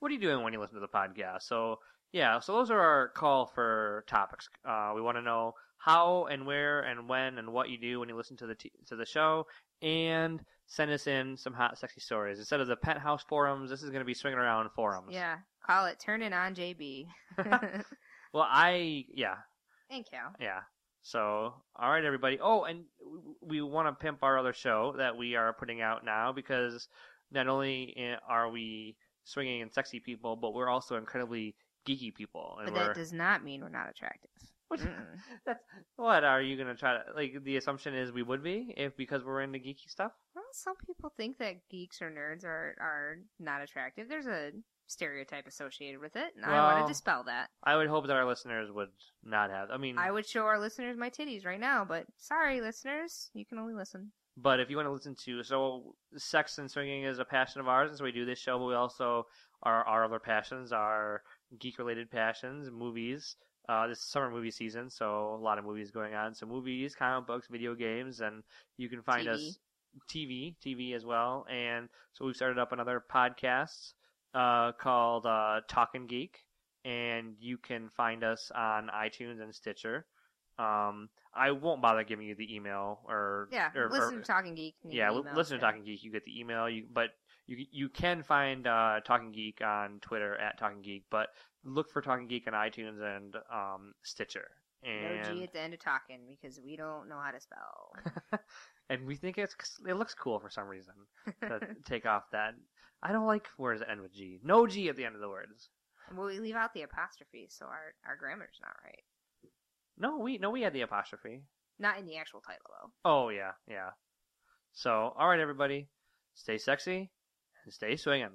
what are you doing when you listen to the podcast? So yeah, so those are our call for topics. Uh, we want to know how and where and when and what you do when you listen to the t- to the show, and send us in some hot, sexy stories instead of the penthouse forums. This is going to be swinging around forums. Yeah. Call it Turning on JB. *laughs* Well, I yeah Thank you. yeah. So all right, everybody. Oh, and we want to pimp our other show that we are putting out now because not only are we swinging and sexy people, but we're also incredibly geeky people. And But that does not mean we're not attractive. What? *laughs* That's what are you gonna try to like? The assumption is we would be if because we're into geeky stuff. Well, some people think that geeks or nerds are, are not attractive. There's a stereotype associated with it, and I want Well- to dispel that. I would hope that our listeners would not have. I mean, I would show our listeners my titties right now, but sorry, listeners, you can only listen. but if you want to listen to so sex and swinging is a passion of ours, and so we do this show. But we also our our other passions are geek related passions, movies. Uh, this is summer movie season, so a lot of movies going on. So movies, comic books, video games, and you can find TV. us TV, TV as well. And so we've started up another podcast uh, called uh, Talking Geek, and you can find us on iTunes and Stitcher. Um, I won't bother giving you the email or Yeah, or, listen or- to Talking Geek. yeah, email listen to Talking Geek. You get the email. You but you you can find uh, Talking Geek on Twitter at Talking Geek, but look for Talking Geek on iTunes and um, Stitcher. And No G at the end of talking because we don't know how to spell. *laughs* and we think it's it looks cool for some reason to *laughs* take off that. I don't like words that end with G. No G at the end of the words. well, we leave out the apostrophe, so our, our grammar's not right. No, we no we had the apostrophe. Not in the actual title, though. Oh yeah, yeah. So all right, everybody, stay sexy and stay swinging.